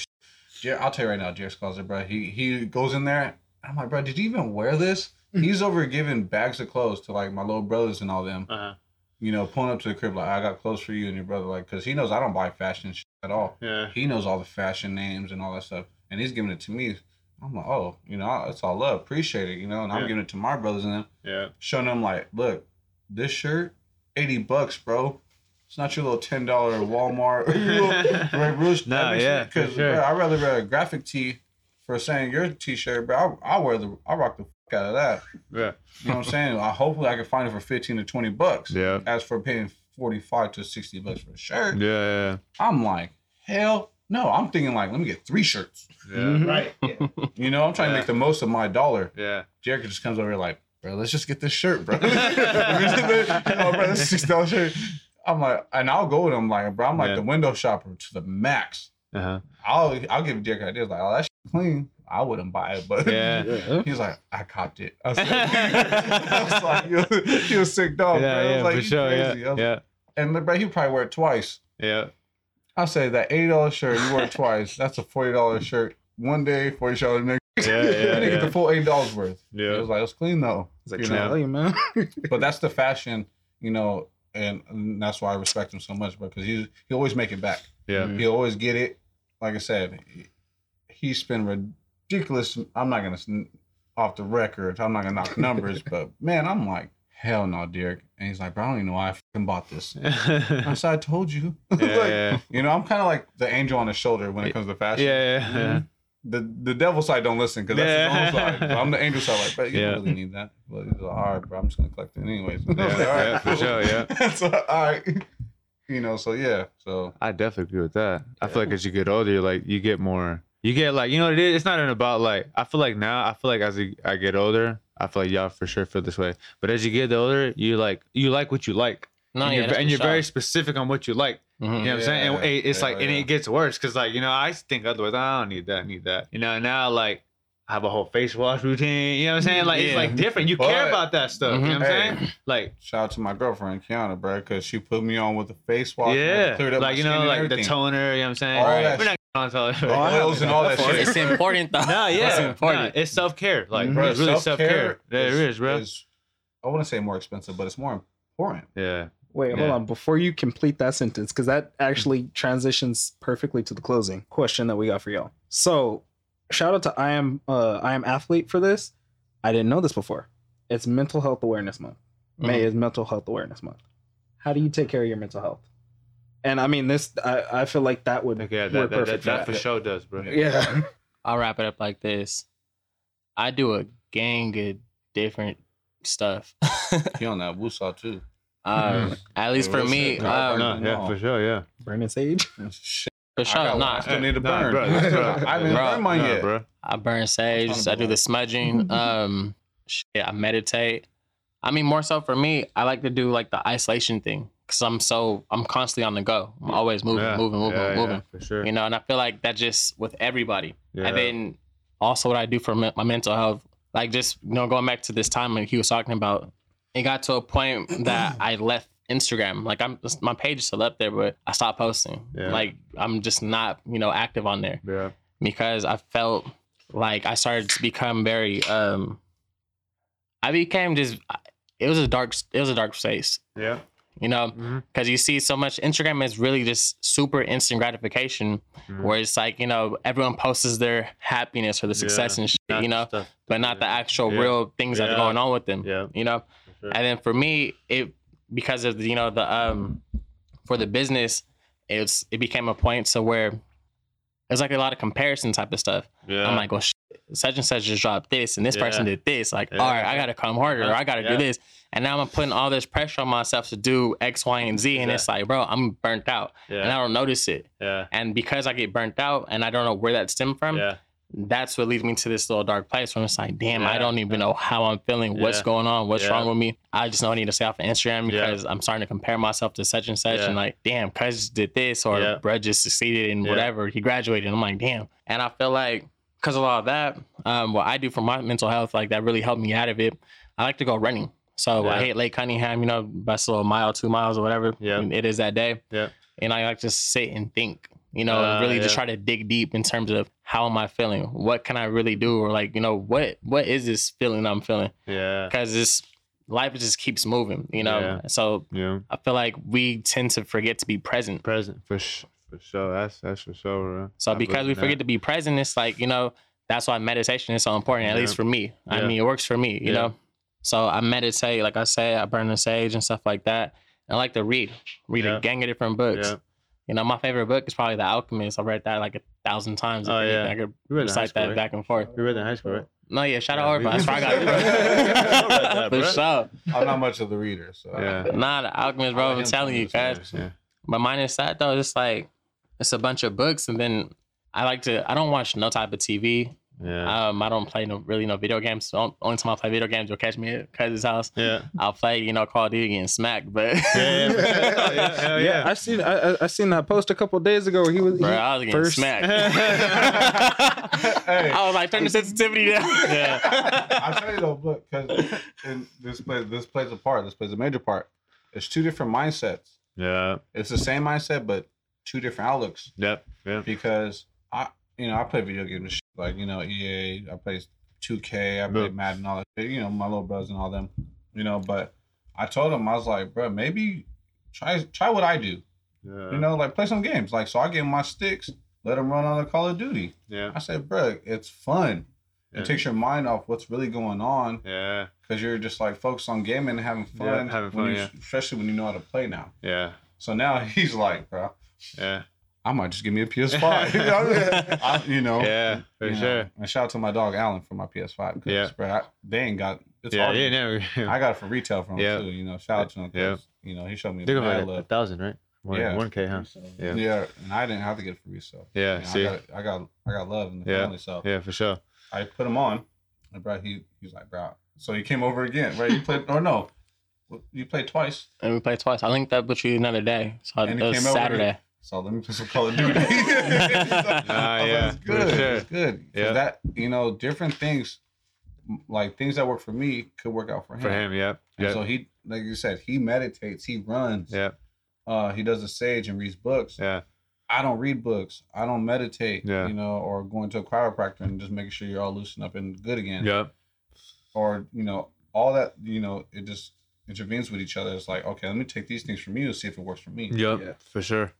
F: DeEric, I'll tell you right now, DeEric's closet, bro. He he goes in there. I'm like, bro, did you even wear this? He's over giving bags of clothes to like my little brothers and all them.
E: Uh huh.
F: You know, pulling up to the crib like, I got clothes for you and your brother, like, because he knows I don't buy fashion shit at all.
E: Yeah.
F: He knows all the fashion names and all that stuff, and he's giving it to me. I'm like, oh, you know, it's all love, appreciate it, you know, and I'm
E: Yeah.
F: giving it to my brothers and them,
E: Yeah.
F: showing them like, look, this shirt, eighty bucks, bro. It's not your little ten dollar Walmart. *laughs* *laughs* right, real,
E: Nah, yeah,
F: because
E: sure.
F: I'd rather wear a graphic tee for saying your t-shirt, bro. I, I wear the, I rock the fuck out of that.
E: Yeah.
F: You know what I'm saying? I hopefully I can find it for fifteen to twenty bucks.
E: Yeah.
F: As for paying forty five to sixty bucks for a shirt,
E: Yeah. Yeah.
F: I'm like, hell no. I'm thinking like, let me get three shirts.
E: Yeah.
B: Right. *laughs*
F: You know, I'm trying to make the most of my dollar.
E: Yeah.
F: Jericho just comes over here like, bro, let's just get this shirt, bro. *laughs* *laughs* oh, bro, this six dollar shirt. I'm like, and I'll go with him like, bro, I'm like
E: Yeah.
F: the window shopper to the max.
E: Uh huh.
F: I'll I'll give DeEric ideas like, oh, that shit clean. I wouldn't buy it, but
E: Yeah.
A: Yeah.
F: He was like, I copped it. I was like, I was like he, was, he was sick dog.
E: yeah.
F: bro. I was
E: Yeah.
F: like,
E: for
F: "You
E: sure.
F: crazy." I
E: Yeah.
F: was-
E: Yeah.
F: And bro, he probably wear it twice.
E: Yeah.
F: I say that eighty dollar shirt you wear it twice. That's a forty dollar shirt. One day, forty dollars next.
E: Yeah, *laughs* yeah,
F: I didn't get the full eight dollars worth.
E: Yeah, It
F: was like it's clean though.
A: It's like,
F: You
A: you
F: know?
A: know, man. *laughs*
F: But that's the fashion, you know, and, and that's why I respect him so much because he he always make it back.
E: Yeah.
F: He always get it. Like I said, he, he spent ridiculous. I'm not gonna s- off the record. I'm not gonna knock numbers, *laughs* but man, I'm like hell no, DeEric. And he's like, bro, I don't even know why I fucking bought this. *laughs* I said, I told you. *laughs*
E: Yeah,
F: Like,
E: yeah.
F: You know, I'm kind of like the angel on the shoulder when it comes to fashion.
E: yeah, yeah.
F: The the devil side don't listen because that's
E: Yeah.
F: his own side. But I'm the angel side, like, bro, you
E: Yeah.
F: don't really need that. But he's like, all right, bro, I'm just gonna collect it anyways. *laughs*
E: Yeah,
F: like,
E: yeah, for sure, yeah.
F: so, all right. You know, so yeah, so
E: I definitely agree with that. I feel like as you get older, you're like you get more. You get like you know what it is. It's not even about like. I feel like now. I feel like as I get older, I feel like y'all for sure feel this way. But as you get older, you like you like what you like.
D: No,
E: and
D: yeah,
E: you're, and you're
D: sure.
E: very specific on what you like.
D: Mhm.
E: You know what I'm saying? And it- it's
F: yeah,
E: like, and it gets worse because, like, you know, I think otherwise. I don't need that, I need that. You know, now like I have a whole face wash routine. You know what I'm saying? Like, it's like different. You care about that stuff. You know what I'm
F: Hey.
E: saying? Like,
F: Shout out to my girlfriend Kiana, bro, because she put me on with the face wash.
E: yeah,
F: cleared up my
E: like you know,
F: and
E: like the toner. You know what I'm saying?
F: All that
E: We're not on to
F: oils and all that shit.
D: It's important though.
E: No, yeah,
D: It's
E: no,
D: important.
E: it's self care. Like,
F: Bro,
E: it's really self care. There
F: is-
E: it is, bro.
F: is- I wouldn't say more expensive, but it's more important.
E: yeah,
A: Wait, hold on. Before you complete that sentence, because that actually transitions perfectly to the closing question that we got for y'all. So, shout out to I am uh, I Am Athlete for this. I didn't know this before. It's Mental Health Awareness Month. May
E: Mm-hmm.
A: is Mental Health Awareness Month. How do you take care of your mental health? And I mean, this I, I feel like that would
E: okay,
A: work
E: that, that, that, that
A: for
E: for sure does, bro.
A: Yeah. *laughs*
D: I'll wrap it up like this. I do a gang of different stuff.
F: you on that woosah too.
D: um, *laughs* *laughs* at least for me, um,
E: No, yeah, for sure, yeah.
A: Brandon Sage.
D: For
F: I
D: sure,
F: got-
D: nah.
F: I still need to
E: Nah,
F: burn.
E: bro,
F: I
E: bro.
F: haven't
D: Bro,
F: burned mine
E: Nah,
F: yet.
E: bro.
D: I burn sage. I do the smudging. Um, shit, I meditate. I mean, more so for me, I like to do like the isolation thing because I'm so I'm constantly on the go. I'm always moving,
E: Yeah,
D: moving, moving,
E: yeah,
D: moving.
E: yeah, for sure.
D: You know, and I feel like that just with everybody.
E: Yeah.
D: And then also what I do for me- my mental health, like just you know going back to this time when he was talking about, it got to a point *clears throat* that I left Instagram. Like I'm my page is still up there, but I stopped posting.
E: Yeah.
D: Like I'm just not you know active on there
E: yeah,
D: because I felt like I started to become very um I became just it was a dark it was a dark space,
E: yeah.
D: You know, because you see so much Instagram is really just super instant gratification
E: Mhm.
D: where it's like, you know, everyone posts their happiness or the success
E: Yeah.
D: and shit, you know,
E: stuff.
D: but not the actual
E: Yeah.
D: real things that are going on with them.
E: Yeah,
D: You know?
E: sure.
D: And then for me, it because of the, you know the um for the business, it's it became a point to where it's like a lot of comparison type of stuff.
E: yeah.
D: I'm like, well, shit, such and such just dropped this, and this person did this. Like,
E: Yeah.
D: all right, I gotta come harder, or I gotta
E: Yeah.
D: do this. And now I'm putting all this pressure on myself to do X, Y, and Z, and it's like, bro, I'm burnt out, and I don't notice it.
E: yeah,
D: And because I get burnt out, and I don't know where that stemmed from,
E: yeah,
D: that's what leads me to this little dark place where it's like, damn, I don't even know how I'm feeling, what's
E: Yeah.
D: going on, what's
E: Yeah.
D: wrong with me. I just know I need to stay off of Instagram
E: Yeah.
D: because I'm starting to compare myself to such and such,
E: Yeah.
D: and like, damn, cuz did this, or
E: Yeah.
D: bruh just succeeded in
E: Yeah.
D: whatever, he graduated. I'm like, damn. And I feel like because of all of that, um, what I do for my mental health, like that really helped me out of it. I like to go running. So I
E: Yeah.
D: hate Lake Cunningham, you know, best little mile, two miles, or whatever
E: Yeah.
D: it is that day.
E: Yeah.
D: And I like to sit and think, you know,
E: Uh,
D: really just try to dig deep in terms of how am I feeling? What can I really do? Or like, you know, what what is this feeling I'm feeling?
E: yeah,
D: Because this life just keeps moving, you know.
E: Yeah.
D: So
E: yeah.
D: I feel like we tend to forget to be present.
E: Present for sh- for sure. That's that's for sure. Bro.
D: So
E: I
D: because we forget
E: that.
D: to be present, it's like, you know, that's why meditation is so important, at
E: Yeah.
D: least for me. I mean, it works for me, you
E: Yeah.
D: know. So I meditate, like I say, I burn the sage and stuff like that. I like to read, read
E: Yeah.
D: a gang of different books.
E: Yeah.
D: You know, my favorite book is probably The Alchemist. I've read that like a thousand times.
E: Oh, yeah.
D: I could
E: We read in
D: recite
E: school,
D: that
E: right?
D: back and forth.
E: We read that in high school, right?
D: No, yeah, shout
E: Yeah,
D: out
E: we-
D: Orphan. That's where I got *laughs*
E: I read that,
D: it. *laughs* For
E: bro.
D: sure.
F: I'm not much of the reader, so
E: Yeah.
D: Nah, The Alchemist, bro.
F: I
D: I'm telling you, guys.
E: Yeah.
D: But mine is that though. It's like it's a bunch of books, and then I like to. I don't watch no type of TV.
E: Yeah.
D: Um, I don't play no really no video games. So only time I play video games, you'll catch me at cousin's house.
E: yeah.
D: I'll play, you know, Call of Duty and smacked, but
E: Yeah, yeah, for sure. *laughs* yeah,
A: yeah, I seen I, I- I seen that post a couple days ago he was
D: bro,
A: he-
D: I was getting
A: first-
D: smacked.
F: Hey. *laughs*
D: I was like, turn the sensitivity down.
E: Yeah. *laughs*
F: I'll tell you though, look, because this plays this plays a part. This plays a major part. It's two different mindsets.
E: Yeah.
F: It's the same mindset, but two different outlooks.
E: Yep. Yep.
F: Because I, you know, I play video games, like you know, EA. I play 2K. I play
E: Yeah.
F: Madden, all that. shit, You know, my little brothers and all them. You know, but I told him I was like, bro, maybe try try what I do.
E: Yeah.
F: You know, like play some games. Like so, I give him my sticks, let him run on the Call of Duty.
E: Yeah.
F: I said, bro, it's fun.
E: Yeah.
F: It takes your mind off what's really going on
E: Yeah.
F: because you're just like focused on gaming and having fun.
E: Yeah, having
F: when
E: fun,
F: you-
E: yeah.
F: Especially when you know how to play now.
E: Yeah.
F: So now *laughs* he's like, bro,
E: Yeah.
F: I might just give me a PS5. *laughs* you know, *laughs* I you know?
E: Yeah. For
F: you know,
E: sure.
F: And shout out to my dog Alan for my PS5.
E: Yeah.
F: bro, I, they ain't got it's
E: Yeah.
F: hard.
E: Yeah. Never. *laughs*
F: I got it for retail from him too. You know, shout out to him. 'cause,
E: Yeah.
F: You know, he showed me
E: They're
F: mad
E: like a thousand, right? One,
F: Yeah.
E: One K, huh? Yeah.
F: Yeah. and I didn't have to get it for resale.
E: Yeah.
F: You know,
E: See.
F: I got, I got, I got love in the
E: Yeah.
F: family. So
E: Yeah. For sure.
F: I put him on, and bro, he he was like, bro. So he came over again, right? He played, or no, You played twice.
D: and we played twice. I linked up with you another day. So
F: And
D: it
F: it
D: was
F: came out with
D: Saturday.
F: So let me play some Call of Duty. *laughs* *laughs*
E: Nah, yeah,
F: it's
E: for
F: good.
E: sure.
F: It's good.
E: Yeah.
F: That you know, different things, like things that work for me, could work out for him.
E: For him, yep.
F: And
E: Yep.
F: So he, like you said, he meditates, he runs.
E: Yeah.
F: Uh, he does a sage and reads books.
E: Yeah.
F: I don't read books. I don't meditate.
E: Yeah.
F: You know, or going to a chiropractor and just making sure you're all loosened up and good again.
E: Yep.
F: Or you know, all that. You know, it just intervenes with each other. It's like, okay, let me take these things from you and see if it works for me.
E: Yep.
A: Yeah.
E: For sure.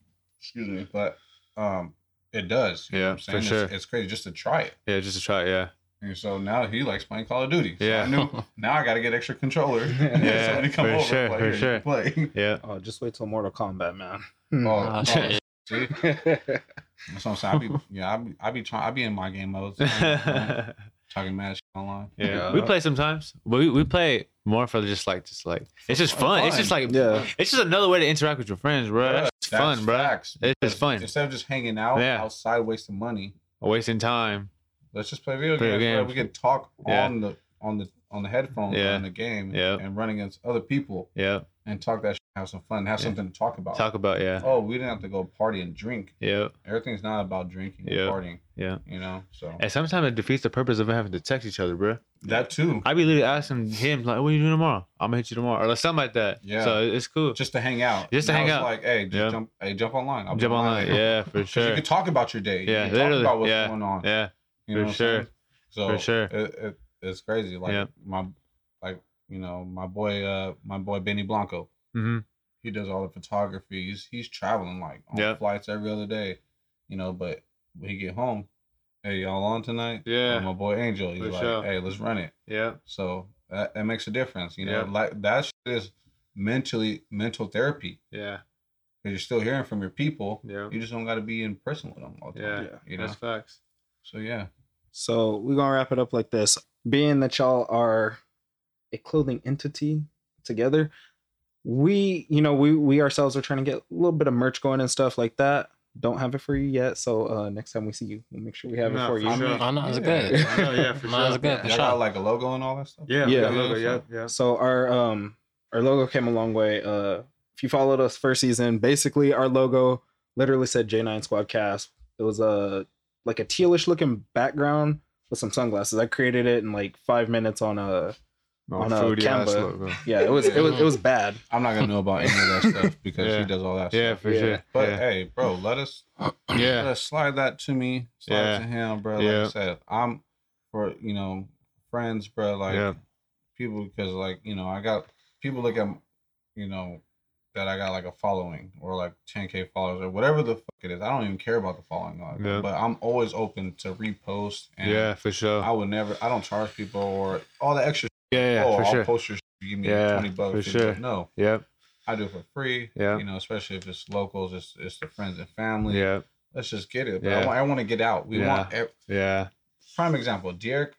F: Excuse me, but um, it does. You know
E: Yeah,
F: what I'm
E: for
F: saying? It's-
E: sure.
F: It's, crazy just to try it.
E: Yeah, just to try. It. Yeah.
F: And so now he likes playing Call of Duty. So
E: Yeah.
F: I knew *laughs* now I got to get extra controller. *laughs* *laughs*
E: Yeah,
F: Somebody come
E: for
F: over.
E: sure,
F: like,
E: for sure."
F: Play.
E: Yeah.
A: Oh, just wait till Mortal Kombat, man.
F: Oh,
D: Oh,
F: oh,
D: shit.
F: see, that's what I'm saying. I be, yeah, I be, I be trying. I be in my game modes.
E: yeah.
F: Talking mad shit online.
A: Yeah.
E: We uh, play sometimes, but we, we play more for just like just like it's just fun. It's just like
A: Yeah.
E: it's just another way to interact with your friends, bro.
F: Yeah,
E: It's fun, bro.
F: facts.
E: It's just fun.
F: Instead of just hanging out
E: Yeah.
F: outside wasting money,
E: Wasting time.
F: let's just play video
E: Video
F: games.
E: games.
F: We can talk
E: Yeah.
F: on the on the on the headphones
E: Yeah.
F: on the game
E: Yeah.
F: and run against other people
E: Yeah.
F: And talk that shit, have some fun, have
E: Yeah.
F: something to talk about.
E: Talk about yeah.
F: Oh, we didn't have to go party and drink.
E: Yeah.
F: Everything's not about drinking and
E: Yeah.
F: partying.
E: Yeah.
F: You know, so
E: And sometimes it defeats the purpose of having to text each other, bro.
F: that too.
E: I be literally asking him like, "What are you doing tomorrow? I'm gonna hit you tomorrow," or like something like that.
F: Yeah.
E: So it's cool.
F: Just to hang out.
E: Just to
F: Now
E: hang out.
F: Like, hey, just
E: Yeah.
F: jump, hey, jump online. I'll
E: Jump online. Yeah, *laughs* for sure.
F: You can talk about your day. You
E: Yeah,
F: can talk
E: literally.
F: about what's
E: Yeah.
F: going on.
E: Yeah.
F: You
E: for
F: know what I'm
E: sure.
F: So
E: For sure.
F: It, it, it's crazy. Like
E: Yeah.
F: my, you know, my boy, uh, my boy Benny Blanco.
E: Mm-hmm.
F: He does all the photography. He's he's traveling like on
E: Yeah.
F: flights every other day. You know, but when he get home, hey, y'all on tonight?
E: Yeah.
F: Or my boy Angel. He's
E: For
F: like,
E: sure.
F: hey, let's run it.
E: Yeah.
F: So that, that makes a difference. You know,
E: Yeah.
F: like that shit is mentally mental therapy.
E: Yeah.
F: Because you're still hearing from your people.
E: Yeah.
F: You just don't got to be in person with them all the time.
E: Yeah.
F: You know.
E: That's facts.
F: So yeah.
A: So we're gonna wrap it up like this. Being that y'all are a clothing entity together, we, you know, we we ourselves are trying to get a little bit of merch going and stuff like that. Don't have it for you yet, so uh next time we see you, we'll make sure we have it for
E: for
A: you.
E: sure.
D: Oh no, it's
F: Yeah.
D: good.
E: I know, yeah, for *laughs*
D: No, it's good for
F: Y'all got like a logo and all that stuff.
E: Yeah.
A: Yeah.
E: Yeah. Logo. Yeah. Yeah.
A: So our um our logo came a long way. Uh if you followed us first season, basically our logo literally said J9 Squad Cast. It was a like a tealish looking background with some sunglasses. I created it in like five minutes on a On a
E: foodie ass logo.
A: yeah, it was it was it was bad.
F: I'm not gonna know about any of that *laughs* stuff because
E: Yeah.
F: he does all that stuff.
E: Yeah,
F: stuff.
E: for
A: Yeah.
E: sure.
F: But
E: yeah.
F: hey, bro, let us *clears throat* let
E: yeah.
F: us slide that to me, slide
E: Yeah.
F: to him, bro. Like
E: Yeah.
F: I said, I'm for you know friends, bro. Like
E: Yeah.
F: people because like you know I got people look at you know that I got like a following or like 10k followers or whatever the fuck it is. I don't even care about the following, like,
E: Yeah.
F: but I'm always open to repost. And
E: Yeah, for sure.
F: I would never. I don't charge people or all the extra.
E: Yeah, yeah,
F: oh,
E: for
F: I'll
E: sure.
F: post your. shit, You give me
E: Yeah,
F: twenty bucks.
E: for sure.
F: No,
E: Yep.
F: I do it for free.
E: Yeah.
F: You know, especially if it's locals, it's it's the friends and family.
E: Yeah.
F: Let's just get it. But
E: Yeah.
F: I, want, I want to get out. We
E: Yeah.
F: want ev-
E: Yeah.
F: prime example. DeEric,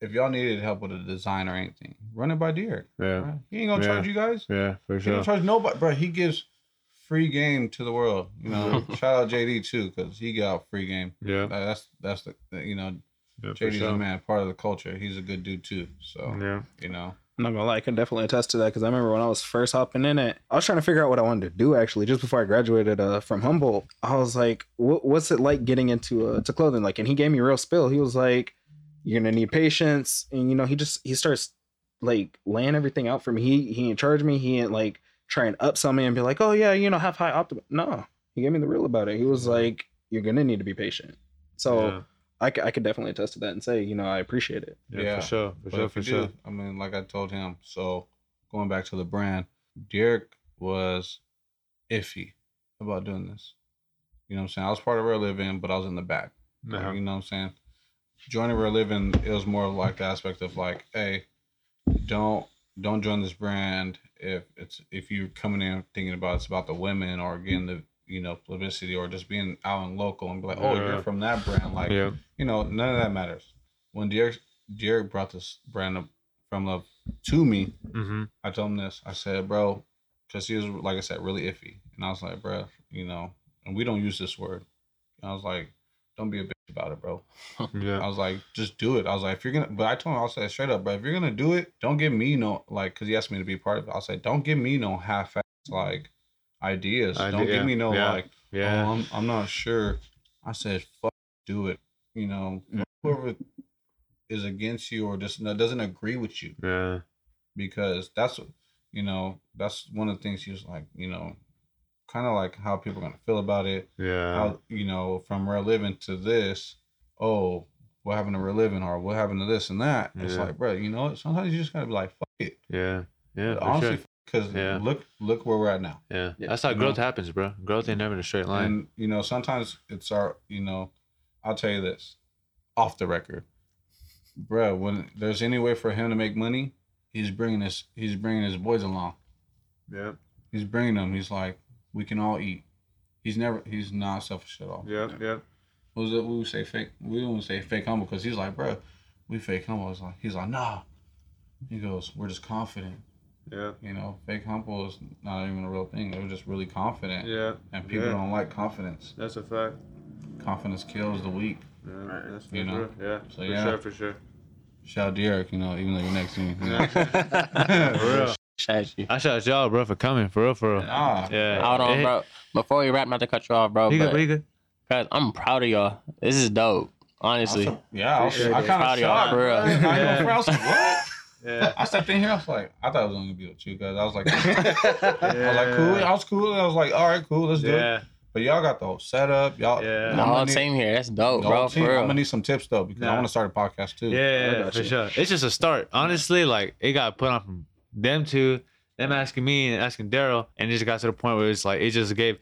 F: if y'all needed help with a design or anything, run it by DeEric.
E: Yeah.
F: bro. He ain't gonna
E: Yeah.
F: charge you guys.
E: Yeah. For sure.
F: He charge nobody, bro. He gives free game to the world. You know, *laughs* shout out JD too, because he got free game.
E: Yeah.
F: That's that's the you know
E: Yeah. For
F: JD's a man, part of the culture. He's a good dude too. So
E: Yeah.
F: you know,
A: I'm not gonna lie, I can definitely attest to that because I remember when I was first hopping in it, I was trying to figure out what I wanted to do actually just before I graduated uh, from Humboldt. I was like, what's it like getting into uh, to clothing? Like, and he gave me a real spill. He was like, you're gonna need patience, and you know, he just he starts like laying everything out for me. He he ain't charge me. He ain't like try and upsell me and be like, oh yeah, you know, have high optimism. No, he gave me the real about it. He was like, you're gonna need to be patient. So
E: yeah.
A: I, c- I could definitely attest to that and say, you know, I appreciate it.
E: Yeah,
F: Yeah.
E: For sure. For
F: But
E: sure. For sure.
F: do, I mean, like I told him. So going back to the brand, DeEric was iffy about doing this. You know what I'm saying? I was part of Real Living, but I was in the back.
E: Uh-huh.
F: you know what I'm saying? Joining Real Living, it was more like the aspect of like, hey, don't don't join this brand if it's if you're coming in thinking about it's about the women or getting the you know publicity or just being out and local and be like, oh,
E: Yeah.
F: you're from that brand, like
E: Yeah.
F: you know, none of that matters. When DeEric DeEric brought this brand up From Luv to me,
E: Mm-hmm.
F: I told him this. I said, bro, because he was like I said, really iffy, and I was like, bro, you know, and we don't use this word. And I was like, don't be a bitch about it, bro. *laughs*
E: yeah.
F: I was like, just do it. I was like, if you're gonna, but I told him, I'll say straight up, bro, if you're gonna do it, don't give me no like, cause he asked me to be part of it. I'll say, don't give me no half ass like ideas. don't
E: Idea,
F: give me no
E: yeah.
F: like, oh,
E: Yeah.
F: oh, I'm, I'm not sure. I said, fuck, do it. You know, mm-hmm. whoever is against you or just doesn't agree with you,
E: Yeah.
F: because that's, you know, that's one of the things he was like, you know, kind of like how people are gonna feel about it
E: Yeah.
F: how you know from real living to this oh what happened to real living or what happened to this and that it's like bro you know what sometimes you just gotta be like fuck it
E: Yeah. Yeah.
F: Honestly
E: sure.
F: Because
E: Yeah.
F: look look where we're at now
E: Yeah.
A: Yeah.
E: That's how
F: You
E: growth
F: know?
E: happens, bro. Growth ain't never in a straight line.
F: and you know sometimes it's our you know i'll tell you this off the record bro when there's any way for him to make money he's bringing his he's bringing his boys along
E: yeah.
F: he's bringing them he's like we can all eat he's never he's not selfish at all
E: Yeah. Yeah.
F: What was it? We would say fake. We don't say fake humble because he's like, bro, we fake humble. It's like he's like, nah. He goes, we're just confident.
E: Yeah.
F: You know, fake humble is not even a real thing. They're just really confident,
E: Yeah.
F: and people
E: yeah.
F: don't like confidence.
E: That's a fact.
F: Confidence kills the weak.
E: Yeah. That's
F: You know?
E: Yeah.
F: So,
E: for
F: yeah.
E: sure. For sure.
F: Shout out to Eric, you know, even though you're next to me. *laughs* You know?
E: For real.
D: Shout you.
E: I shout out y'all, bro, for coming. For real. For real.
F: Nah,
E: Yeah.
D: Hold on, bro. Before we wrap, not to cut you off, bro.
E: You good?
D: but
E: But you good?
D: guys, I'm proud of y'all. This is dope. Honestly.
F: Also- yeah, I, was,
A: Appreciate
F: I
A: it.
F: kind
D: Proud
F: of
D: of y'all,
F: shocked.
D: for real.
F: bro. I ain't gonna
E: Yeah.
F: front. I was like, what?
E: Yeah.
F: I stepped in here. I was like, I thought it was only gonna be with you guys. I was like, *laughs* I was like, cool. I was cool. I was like, all right, cool. Let's do it. But y'all got the whole setup. Y'all,
E: Yeah.
F: I'm
D: the whole
F: need-
D: team here. That's dope, bro.
F: team.
D: For
F: I'm gonna need some tips though because I
E: Yeah.
F: want to start a podcast too.
E: Yeah,
A: I got
E: for
A: you.
E: sure. It's just a start. Honestly, like it got put on from them two, them asking me and asking Daryl, and it just got to the point where it's like it just gave.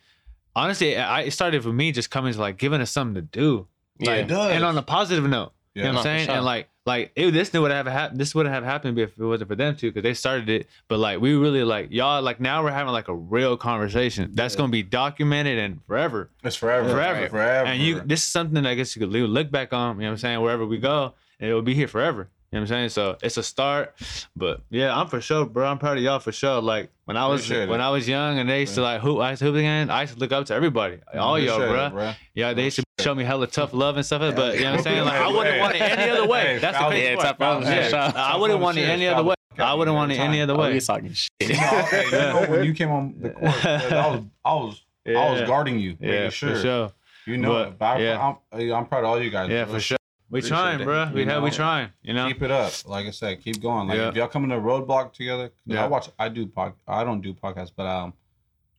E: Honestly, I it started with me just coming to like giving us something to do,
D: yeah.
F: It does.
E: and on a positive note. You know
F: Yeah.
E: what I'm saying?
D: sure.
E: And like, like it, this would have happened. This wouldn't have happened if it wasn't for them two, because they started it. But like, we really like y'all. Like now we're having like a real conversation that's
A: Yeah.
E: gonna be documented and forever.
F: It's forever,
E: Forever.
F: forever.
E: And you, this is something that I guess you could look back on. You know what I'm saying? Wherever we go, and it will be here forever. You know what I'm saying? So it's a start. But yeah, I'm for sure, bro. I'm proud of y'all for sure. Like when I was
F: Appreciate it.
E: when I was young and they used to like hoop, I used to hoop again. I used to look up to everybody, all y'all,
F: Appreciate
E: bro.
F: it, bro.
E: Yeah, they used to show me hella tough love and stuff. But you know what I'm saying? Like I wouldn't want it any other way. That's the
F: foul-
E: crazy
D: Yeah,
E: part.
D: tough love,
E: Yeah.
D: for.
E: I wouldn't want it any other way. I wouldn't want it any other
D: Oh,
E: way.
D: you talking shit.
F: You know, hey, you know, when you came on the court, *laughs* I was, I was, I was guarding you. making
E: Yeah,
F: sure.
E: for sure.
F: You know
E: But,
F: it. But I-
E: yeah.
F: I'm, I'm proud of all you guys.
E: Yeah,
F: bro.
E: for sure. We
A: Appreciate
E: trying,
A: it.
E: bro. We
F: You
E: have we trying. You know.
F: Keep it up. Like I said, keep going. Like
E: Yeah.
F: if y'all come in a roadblock together, 'cause
E: Yeah.
F: I watch. I do pod. I don't do podcasts, but um,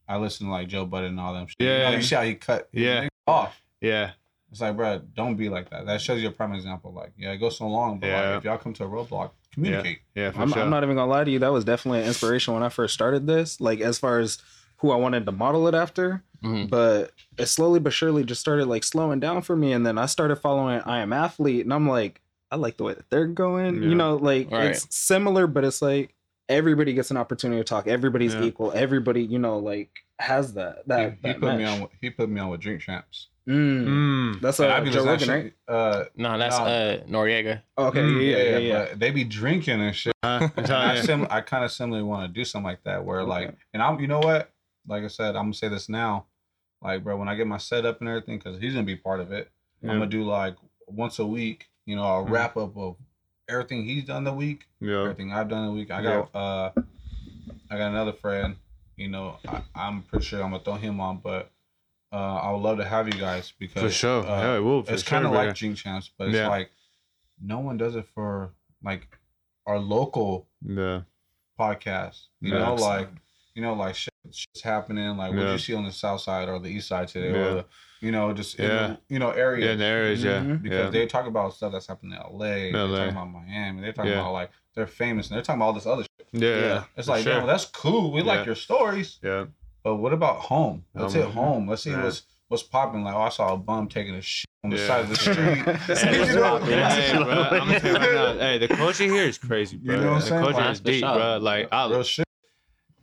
F: I listen to like Joe Budden and all them. Shit. You,
E: Yeah.
F: know, you see how he cut.
E: Yeah.
F: off.
E: Yeah.
F: It's like, bro, don't be like that. That shows you a prime example. Like, yeah, it goes so long, but
E: Yeah.
F: like, if y'all come to a roadblock, communicate.
E: Yeah. For
A: I'm,
E: sure.
A: I'm not even gonna lie to you. That was definitely an inspiration when I first started this. Like as far as who I wanted to model it after,
D: Mhm.
A: but it slowly but surely just started like slowing down for me. And then I started following I Am Athlete, and I'm like, I like the way that they're going.
E: Yeah.
A: You know, like
D: Right.
A: it's similar, but it's like everybody gets an opportunity to talk. Everybody's
E: Yeah.
A: equal. Everybody, you know, like has that. That,
F: he, he
A: that
F: put me on. with- He put me on with Drink Champs.
A: Mm.
E: Mm.
A: That's
F: And
A: uh, Joe Rogan,
F: to
A: right?
F: that Uh,
D: No, that's
F: No.
D: uh Noreaga.
A: Oh, okay,
E: Mm,
A: yeah, yeah, yeah.
F: But they be drinking and shit.
E: Huh? I'm
F: And I, sim- I kind of similarly want to do something like that, where like, and I'm, you know what? Like I said, I'm gonna say this now, like, bro, when I get my setup and everything, because he's gonna be part of it.
E: Yeah.
F: I'm gonna do like once a week, you know, a
E: Mhm.
F: wrap up of everything he's done the week,
E: Yeah.
F: everything I've done the week. I got, uh, I got another friend. You know, I, I'm pretty sure I'm gonna throw him on, but uh, I would love to have you guys because
E: For sure.
F: uh,
E: yeah, it will.
F: It's
E: sure,
F: kind of like Drink Champs, but it's
E: Yeah.
F: like no one does it for like our local
E: Yeah.
F: podcast. You
E: Yeah.
F: know, like you know, like shit's happening. Like what
E: Yeah.
F: you see on the south side or the east side today,
E: Yeah.
F: or the you know, just in
E: Yeah.
F: the, you know areas.
E: Yeah, in the areas, yeah.
A: Mhm.
F: because
E: yeah.
F: they talk about stuff that's happening in LA. They're talking about Miami. They're talking
E: Yeah.
F: about like they're famous and they're talking about all this other shit.
E: yeah.
A: Yeah.
F: It's like,
E: sure.
F: yo, that's cool. We like your stories,
E: Yeah.
F: but what about home? Let's
E: Home.
F: hit home. Let's see
E: Yeah.
F: what's what's popping. Like, oh, I saw a bum taking a shit on the
E: Yeah.
F: side of the *laughs* street.
E: Hey, *laughs*
F: You know?
D: poppin'?
E: hey, bro, I'm gonna tell you right now. Hey, the culture here is crazy, bro.
F: You know what I'm
E: the
F: saying?
E: culture
F: Like,
E: is deep,
D: sure.
E: bro. Like, I,
F: Real shit.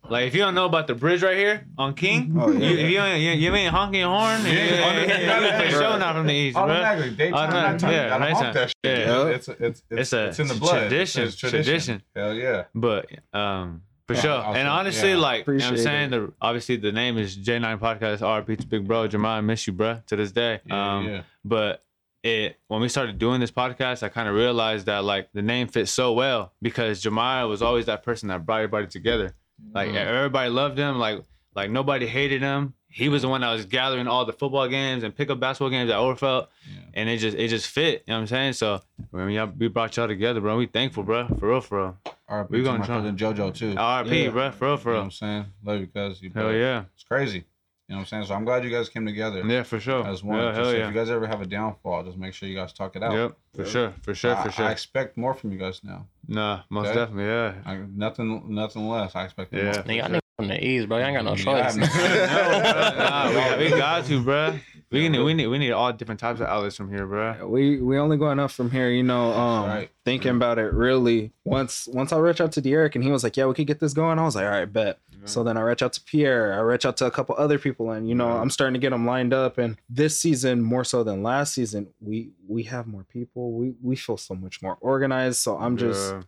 E: Like if you don't know about the bridge right here on King,
A: Oh, yeah.
E: you, if you ain't, you, you ain't honking your horn,
F: Yeah,
E: yeah, yeah,
F: on the-
E: yeah, yeah, for
F: Bro.
E: sure not from the east, bro.
F: Automatically, daytime,
E: Automatic-
F: nighttime,
E: yeah,
F: you gotta honk
E: nighttime.
F: that shit.
E: Yeah.
F: It's, it's, it's,
E: It's a-
F: it's in the blood.
E: tradition,
F: It's
E: tradition. tradition.
F: Hell yeah.
E: But um, for
F: Yeah,
E: sure.
F: I'll
E: and honestly,
F: yeah.
E: like you know what I'm
A: Appreciate
E: saying, the obviously the name is J9 Podcast. RP to Big Bro, Jamal, I miss you, bro, to this day.
F: Yeah,
E: um,
F: yeah.
E: but it when we started doing this podcast, I kind of realized that like the name fits so well because Jemiah was always that person that brought everybody together. Like
B: Mm.
E: everybody loved him. Like like nobody hated him. He was the one that was gathering all the football games and pickup basketball games at Overfelt,
F: Yeah.
E: and it just it just fit. You know what I'm saying? So when y'all, we brought y'all together, bro, we thankful, bro, for real, for real.
F: RP
E: We gonna
F: my
E: try.
F: cousin JoJo too.
E: R.I.P.
A: Yeah.
E: bro, for real, for
F: you know what
E: real.
F: I'm saying? Love you. You
E: Hell yeah,
F: It's crazy. You know what I'm saying? So I'm glad you guys came together
E: yeah, for sure.
F: as one.
E: Yeah,
F: Just
E: hell
F: If you guys ever have a downfall, just make sure you guys talk it out.
E: Yep, for sure, for sure,
F: I,
E: for sure.
F: I expect more from you guys now.
E: nah, most
F: Okay.
E: definitely, yeah.
F: I, nothing, nothing less. I expect.
E: Yeah.
F: more.
D: Nigga, y'all niggas from the East, bro. Y'all ain't got no choice.
F: have *laughs* *laughs* no-
E: nah, we, got, we *laughs* got to, bro. We need, we need, we need all different types of outlets from here, bro.
A: we we only go enough from here, you know. Um,
F: right.
A: thinking about it, really. Once once I reached out to DeEric and he was like, "Yeah, we could get this going." I was like, "All right, bet." So then I reach out to Pierre. I reach out to a couple other people, and you know,
E: Yeah.
A: I'm starting to get them lined up. And this season, more so than last season, we we have more people. We we feel so much more organized. So I'm just
E: Yeah.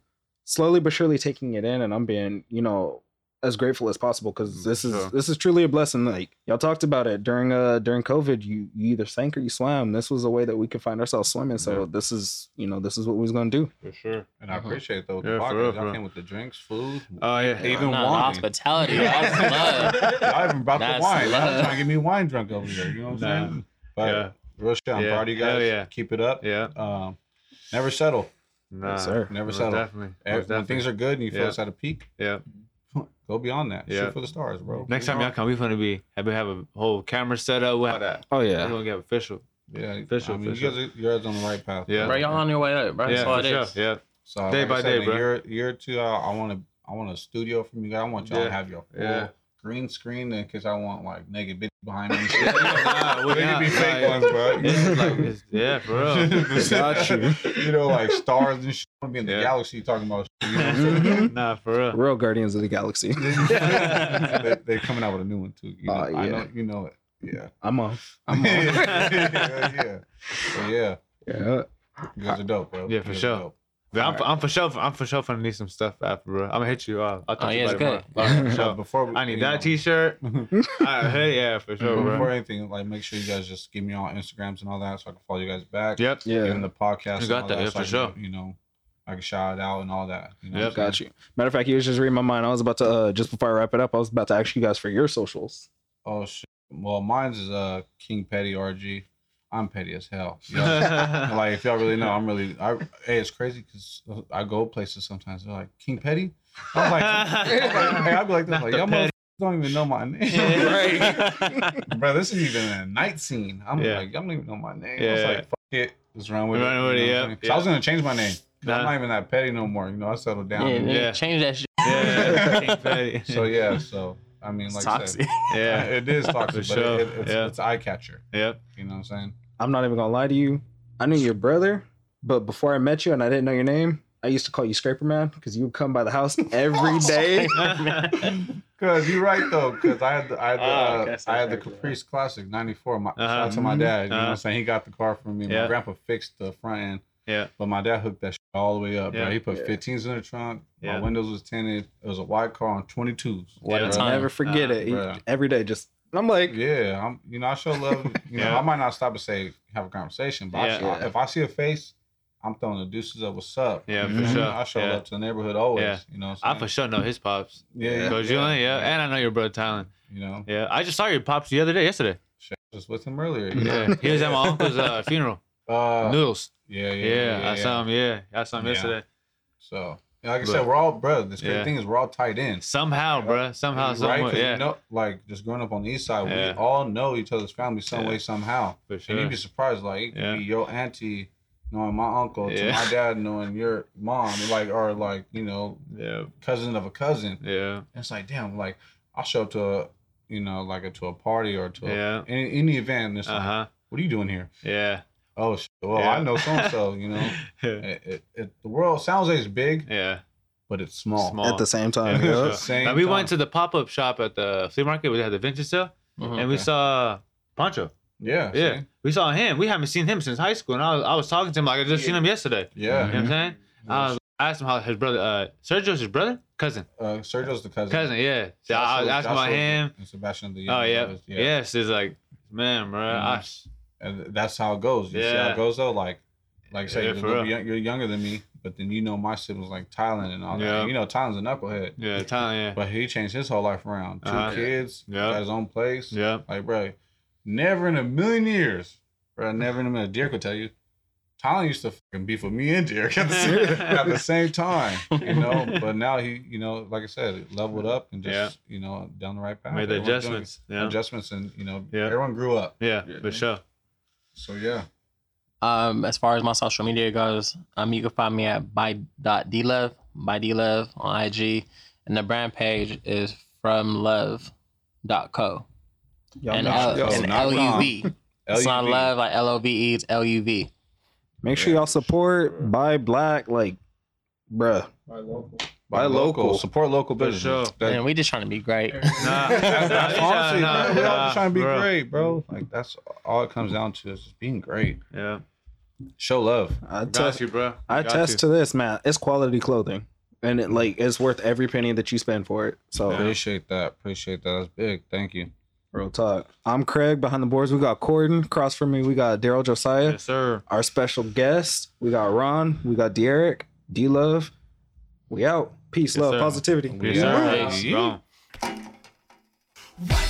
A: slowly but surely taking it in, and I'm being, you know, as grateful as possible because this is
E: Sure.
A: this is truly a blessing. Like y'all talked about it during uh during COVID, you you either sank or you swam. This was a way that we could find ourselves swimming. So
E: Yeah.
A: this is you know this is what we was gonna do.
E: for sure.
F: And I appreciate it though. with
E: Yeah,
F: the
E: for
F: podcast,
E: real,
F: y'all
E: for
F: came with the drinks, food.
E: Oh yeah,
F: Even
D: Nah,
F: wine.
D: hospitality. *laughs*
F: I even brought the
D: That's
F: wine. Y'all
D: love.
F: trying to get me wine drunk over here. You know what I'm
E: Nah.
F: saying? But
E: Yeah.
F: real shit. I'm
E: Yeah.
F: proud of you
E: Hell
F: guys.
E: yeah.
F: Keep it up.
E: yeah.
F: Um, never settle.
E: Nah,
A: sir.
F: Never settle.
E: Definitely. Most
F: When things are good and you feel
E: Yeah.
F: it's at a peak,
E: yeah.
F: Go beyond that.
E: Yeah.
F: Shoot for the stars, bro.
E: Next time y'all come, we're gonna be have have a whole camera set up. We'll have that.
A: Oh
E: We're
A: yeah.
E: gonna get official.
F: Yeah,
E: Official,
F: I mean,
E: official.
F: you guys, are, you guys on the right path.
E: Yeah.
D: Bro, y'all on your way up, bro.
E: yeah,
D: That's all
E: for
D: it
E: sure.
D: is.
E: Yeah.
F: So
E: Day
F: like
E: by
F: said,
E: day,
F: in a
E: bro.
F: Year, year two, I, I want to, I want a studio from you guys. I want y'all
E: Yeah.
F: to have your full
E: Yeah.
F: Green screen in case I want like naked bitch behind me. *laughs* shit.
E: Nah, we
F: They could be fake
E: nah,
F: ones, bro. *laughs*
E: This is like, *laughs* it's, yeah, for real.
A: Got you.
F: you know, like stars and shit. I want to be in the
E: Yeah.
F: galaxy talking about. Shit, you know what I'm saying?
E: nah, for real.
A: Real Guardians of the Galaxy.
F: they, they're coming out with a new one too. You know,
A: Oh,
F: I
A: yeah.
F: know, you know it. Yeah.
A: I'm off. I'm off.
F: yeah, yeah. Yeah.
A: yeah.
F: You guys are dope, bro.
E: Yeah, for sure.
F: dope.
E: But I'm, I'm for sure. I'm for sure gonna need some stuff after, bro. I'm gonna hit you up. I'll talk
D: Oh,
E: to
D: yeah,
E: you
D: it's
E: about it
D: good.
E: tomorrow. For
F: So
E: sure.
F: before we,
E: I need that
F: know,
E: T-shirt. *laughs* I, hey, yeah, for sure,
F: Before
E: bro.
F: anything, like make sure you guys just give me all Instagrams and all that, so I can follow you guys back.
E: Yep.
A: Yeah.
F: Even the podcast.
E: You
F: and
E: got
F: all
E: that, yeah,
F: so
E: for
F: I can,
E: sure.
F: You know, I can shout it out and all that. You know
E: Yep.
F: I'm
A: Got you. Matter of fact, you was just reading my mind. I was about to uh, just before I wrap it up, I was about to ask you guys for your socials.
F: Oh shit. Well, mine's is uh King Petty RG. I'm petty as hell. *laughs* You know? like if y'all really know, I'm really. I, hey, it's crazy because I go places sometimes. They're like King Petty. I'm like, I'm like hey, I'd be like this,
E: Not
F: like y'all
E: petty.
F: motherfuckers don't even know my name, *laughs* right? *laughs* Bro, this is even a night scene. I'm
E: Yeah.
F: like, y'all don't even know my name. I was like, fuck it, let's run with
E: Run
F: it.
E: with
F: you know what
E: yeah,
F: I'm saying? 'Cause
E: yeah.
F: I was gonna change my name. 'Cause I'm not even that petty no more. You know, I settled down.
D: Yeah, yeah.
E: Yeah.
D: Change that shit.
E: yeah. King Petty.
F: So yeah, so I mean,
D: It's
F: like I
D: toxic.
F: said,
E: Yeah.
F: it is toxic,
E: For
F: but
E: sure.
F: it, it's,
E: Yeah.
F: it's eye catcher.
E: Yep.
F: You know what I'm saying?
A: I'm not even gonna lie to you. I knew your brother, but before I met you and I didn't know your name, I used to call you Scraper Man because you would come by the house *laughs* every day. *laughs* *laughs*
F: Cause you're right though, cause I had the, I had the,
E: Oh,
F: uh,
E: so
F: I had the
E: that's right.
F: Caprice Classic '94. My
E: Uh-huh.
F: shout out to my dad. You know what
E: Uh-huh.
F: I'm saying? He got the car for me. My
E: Yeah.
F: grandpa fixed the front end,
E: Yeah.
F: but my dad hooked that shit all the way up.
E: Yeah.
F: Bro. He put
A: Yeah.
F: 15s in the trunk.
E: Yeah.
F: My windows was tinted. It was a white car on 22s.
A: What
E: Yeah.
A: I'll
D: Time.
A: never forget
E: Uh,
A: it. He-
F: bruh.
A: every day, just I'm like,
F: Yeah, I'm. You know, I show love. You *laughs* know,
E: Yeah.
F: I might not stop and say have a conversation, but I
E: Yeah.
F: show- if I see a face, I'm throwing the deuces up. What's up?
E: Yeah,
F: You
E: for
F: know what
E: sure.
F: I show
E: Yeah.
F: love to the neighborhood always.
E: Yeah.
F: You know, what
E: I
F: I'm
E: for
F: saying?
E: sure know his pops.
F: Yeah,
E: Coach Julian, yeah. And I know your brother Talon.
F: You know,
E: Yeah. I just saw your pops the other day, yesterday.
F: shit, I was with him earlier. You?
E: Yeah. He was at my uncle's uh, funeral.
F: Uh,
E: Noodles.
F: yeah,
E: Yeah,
F: yeah, yeah,
E: I saw him. Yeah, I saw him
F: Yeah.
E: yesterday.
F: So, yeah, like I
E: But-
F: said, we're all brother. This great
E: Yeah.
F: thing is we're all tied in.
E: Somehow, bruh. Somehow,
F: right?
E: somewhere. Yeah,
F: you know, like just growing up on the east side,
E: Yeah.
F: we all know each other's family some
E: Yeah.
F: way, somehow.
E: for
F: And you'd be surprised, like
E: Yeah.
F: be your auntie knowing my uncle to my dad knowing your mom, like or like you know
E: Yeah,
F: cousin of a cousin.
E: yeah,
F: And it's like damn, like I'll show up to a you know like a, to a party or to a,
E: yeah.
F: any any event. And it's
E: Uh
F: like,
E: huh.
F: what are you doing here?
E: Yeah.
F: Oh, well,
E: Yeah.
F: I know so and so. You know, *laughs*
E: yeah.
F: it, it, it, the world sounds like it's big,
E: Yeah.
F: but it's small.
E: Small.
A: at the same time.
E: Yeah,
A: yeah. *laughs*
F: Same
E: Now, we
F: time.
E: went to the pop up shop at the flea market where they had the vintage sale,
D: Mhm.
E: and we saw Pancho.
F: Yeah,
E: Yeah,
F: see?
E: we saw him. We haven't seen him since high school, and I was, I was talking to him like I just seen him yesterday.
F: yeah.
E: You know what I'm saying? I was, I asked him how his brother, uh, Sergio's his brother, cousin,
F: Uh, Sergio's the cousin.
E: cousin. Yeah. So I was
F: Joshua-
E: asking about him.
F: And Sebastian the
E: Oh yeah.
F: brothers,
E: Yes, it's like man, bro. I,
F: Mhm. And that's how it goes. You see how
E: Yeah.
F: it goes though. Like, like I say,
E: Yeah,
F: you're,
E: for
F: a little
E: real.
F: young- you're younger than me, but then you know my siblings like Tylen and all that.
E: Yeah.
F: And you know Tylen's a knucklehead,
E: Yeah, time. Yeah.
F: but he changed his whole life around. 2
E: Uh-huh.
F: kids,
E: Yeah.
F: got his own place.
E: Yeah.
F: Like, bro, never in a million years, bro, never in a million. DeEric will tell you, Tylen used to fucking beef with me and DeEric at the same, *laughs* at the same time, you know. *laughs* But now he, you know, like I said, leveled up and just, you know, down the right path.
E: Made the adjustments. Yeah.
F: Adjustments, and you know,
E: Yeah.
F: everyone grew up.
E: Yeah, for sure.
F: So yeah,
D: Um, as far as my social media goes, um, you can find me at by.dlev, by dlev on IG, and the brand page is fromluv.co.
A: Y'all
D: And,
A: make,
D: L-
A: sure,
F: Yo,
D: and
F: not
D: L U
F: wrong.
D: V. It's not love like L O V E. It's L U V.
A: make sure y'all support buy black like bruh
F: Buy local, support local
E: For
F: business.
E: sure.
F: That-
D: And we just trying to be great.
E: Nah, *laughs*
F: that's, that's honestly,
E: nah,
F: bro, we all
E: nah,
F: just trying to be
E: bro.
F: great, bro. Like that's all it comes down to is just being great.
E: Yeah.
F: Show love.
A: I
E: Got
A: test,
E: you, bro.
A: I
E: Got
A: test
E: you.
A: to this man it's quality clothing and it like it's worth every penny that you spend for it so
F: Appreciate that. Appreciate that. That's big. Thank you.
A: real talk i'm craig behind the boards we got corden across from me we got daryl josiah
E: Yes, sir.
A: our special guest we got ron we got DeEric d-love we out peace
E: Yes,
A: love
E: sir.
A: positivity
E: Yes,
F: Yeah.
E: sir.
F: Yeah.
E: Strong.
G: Why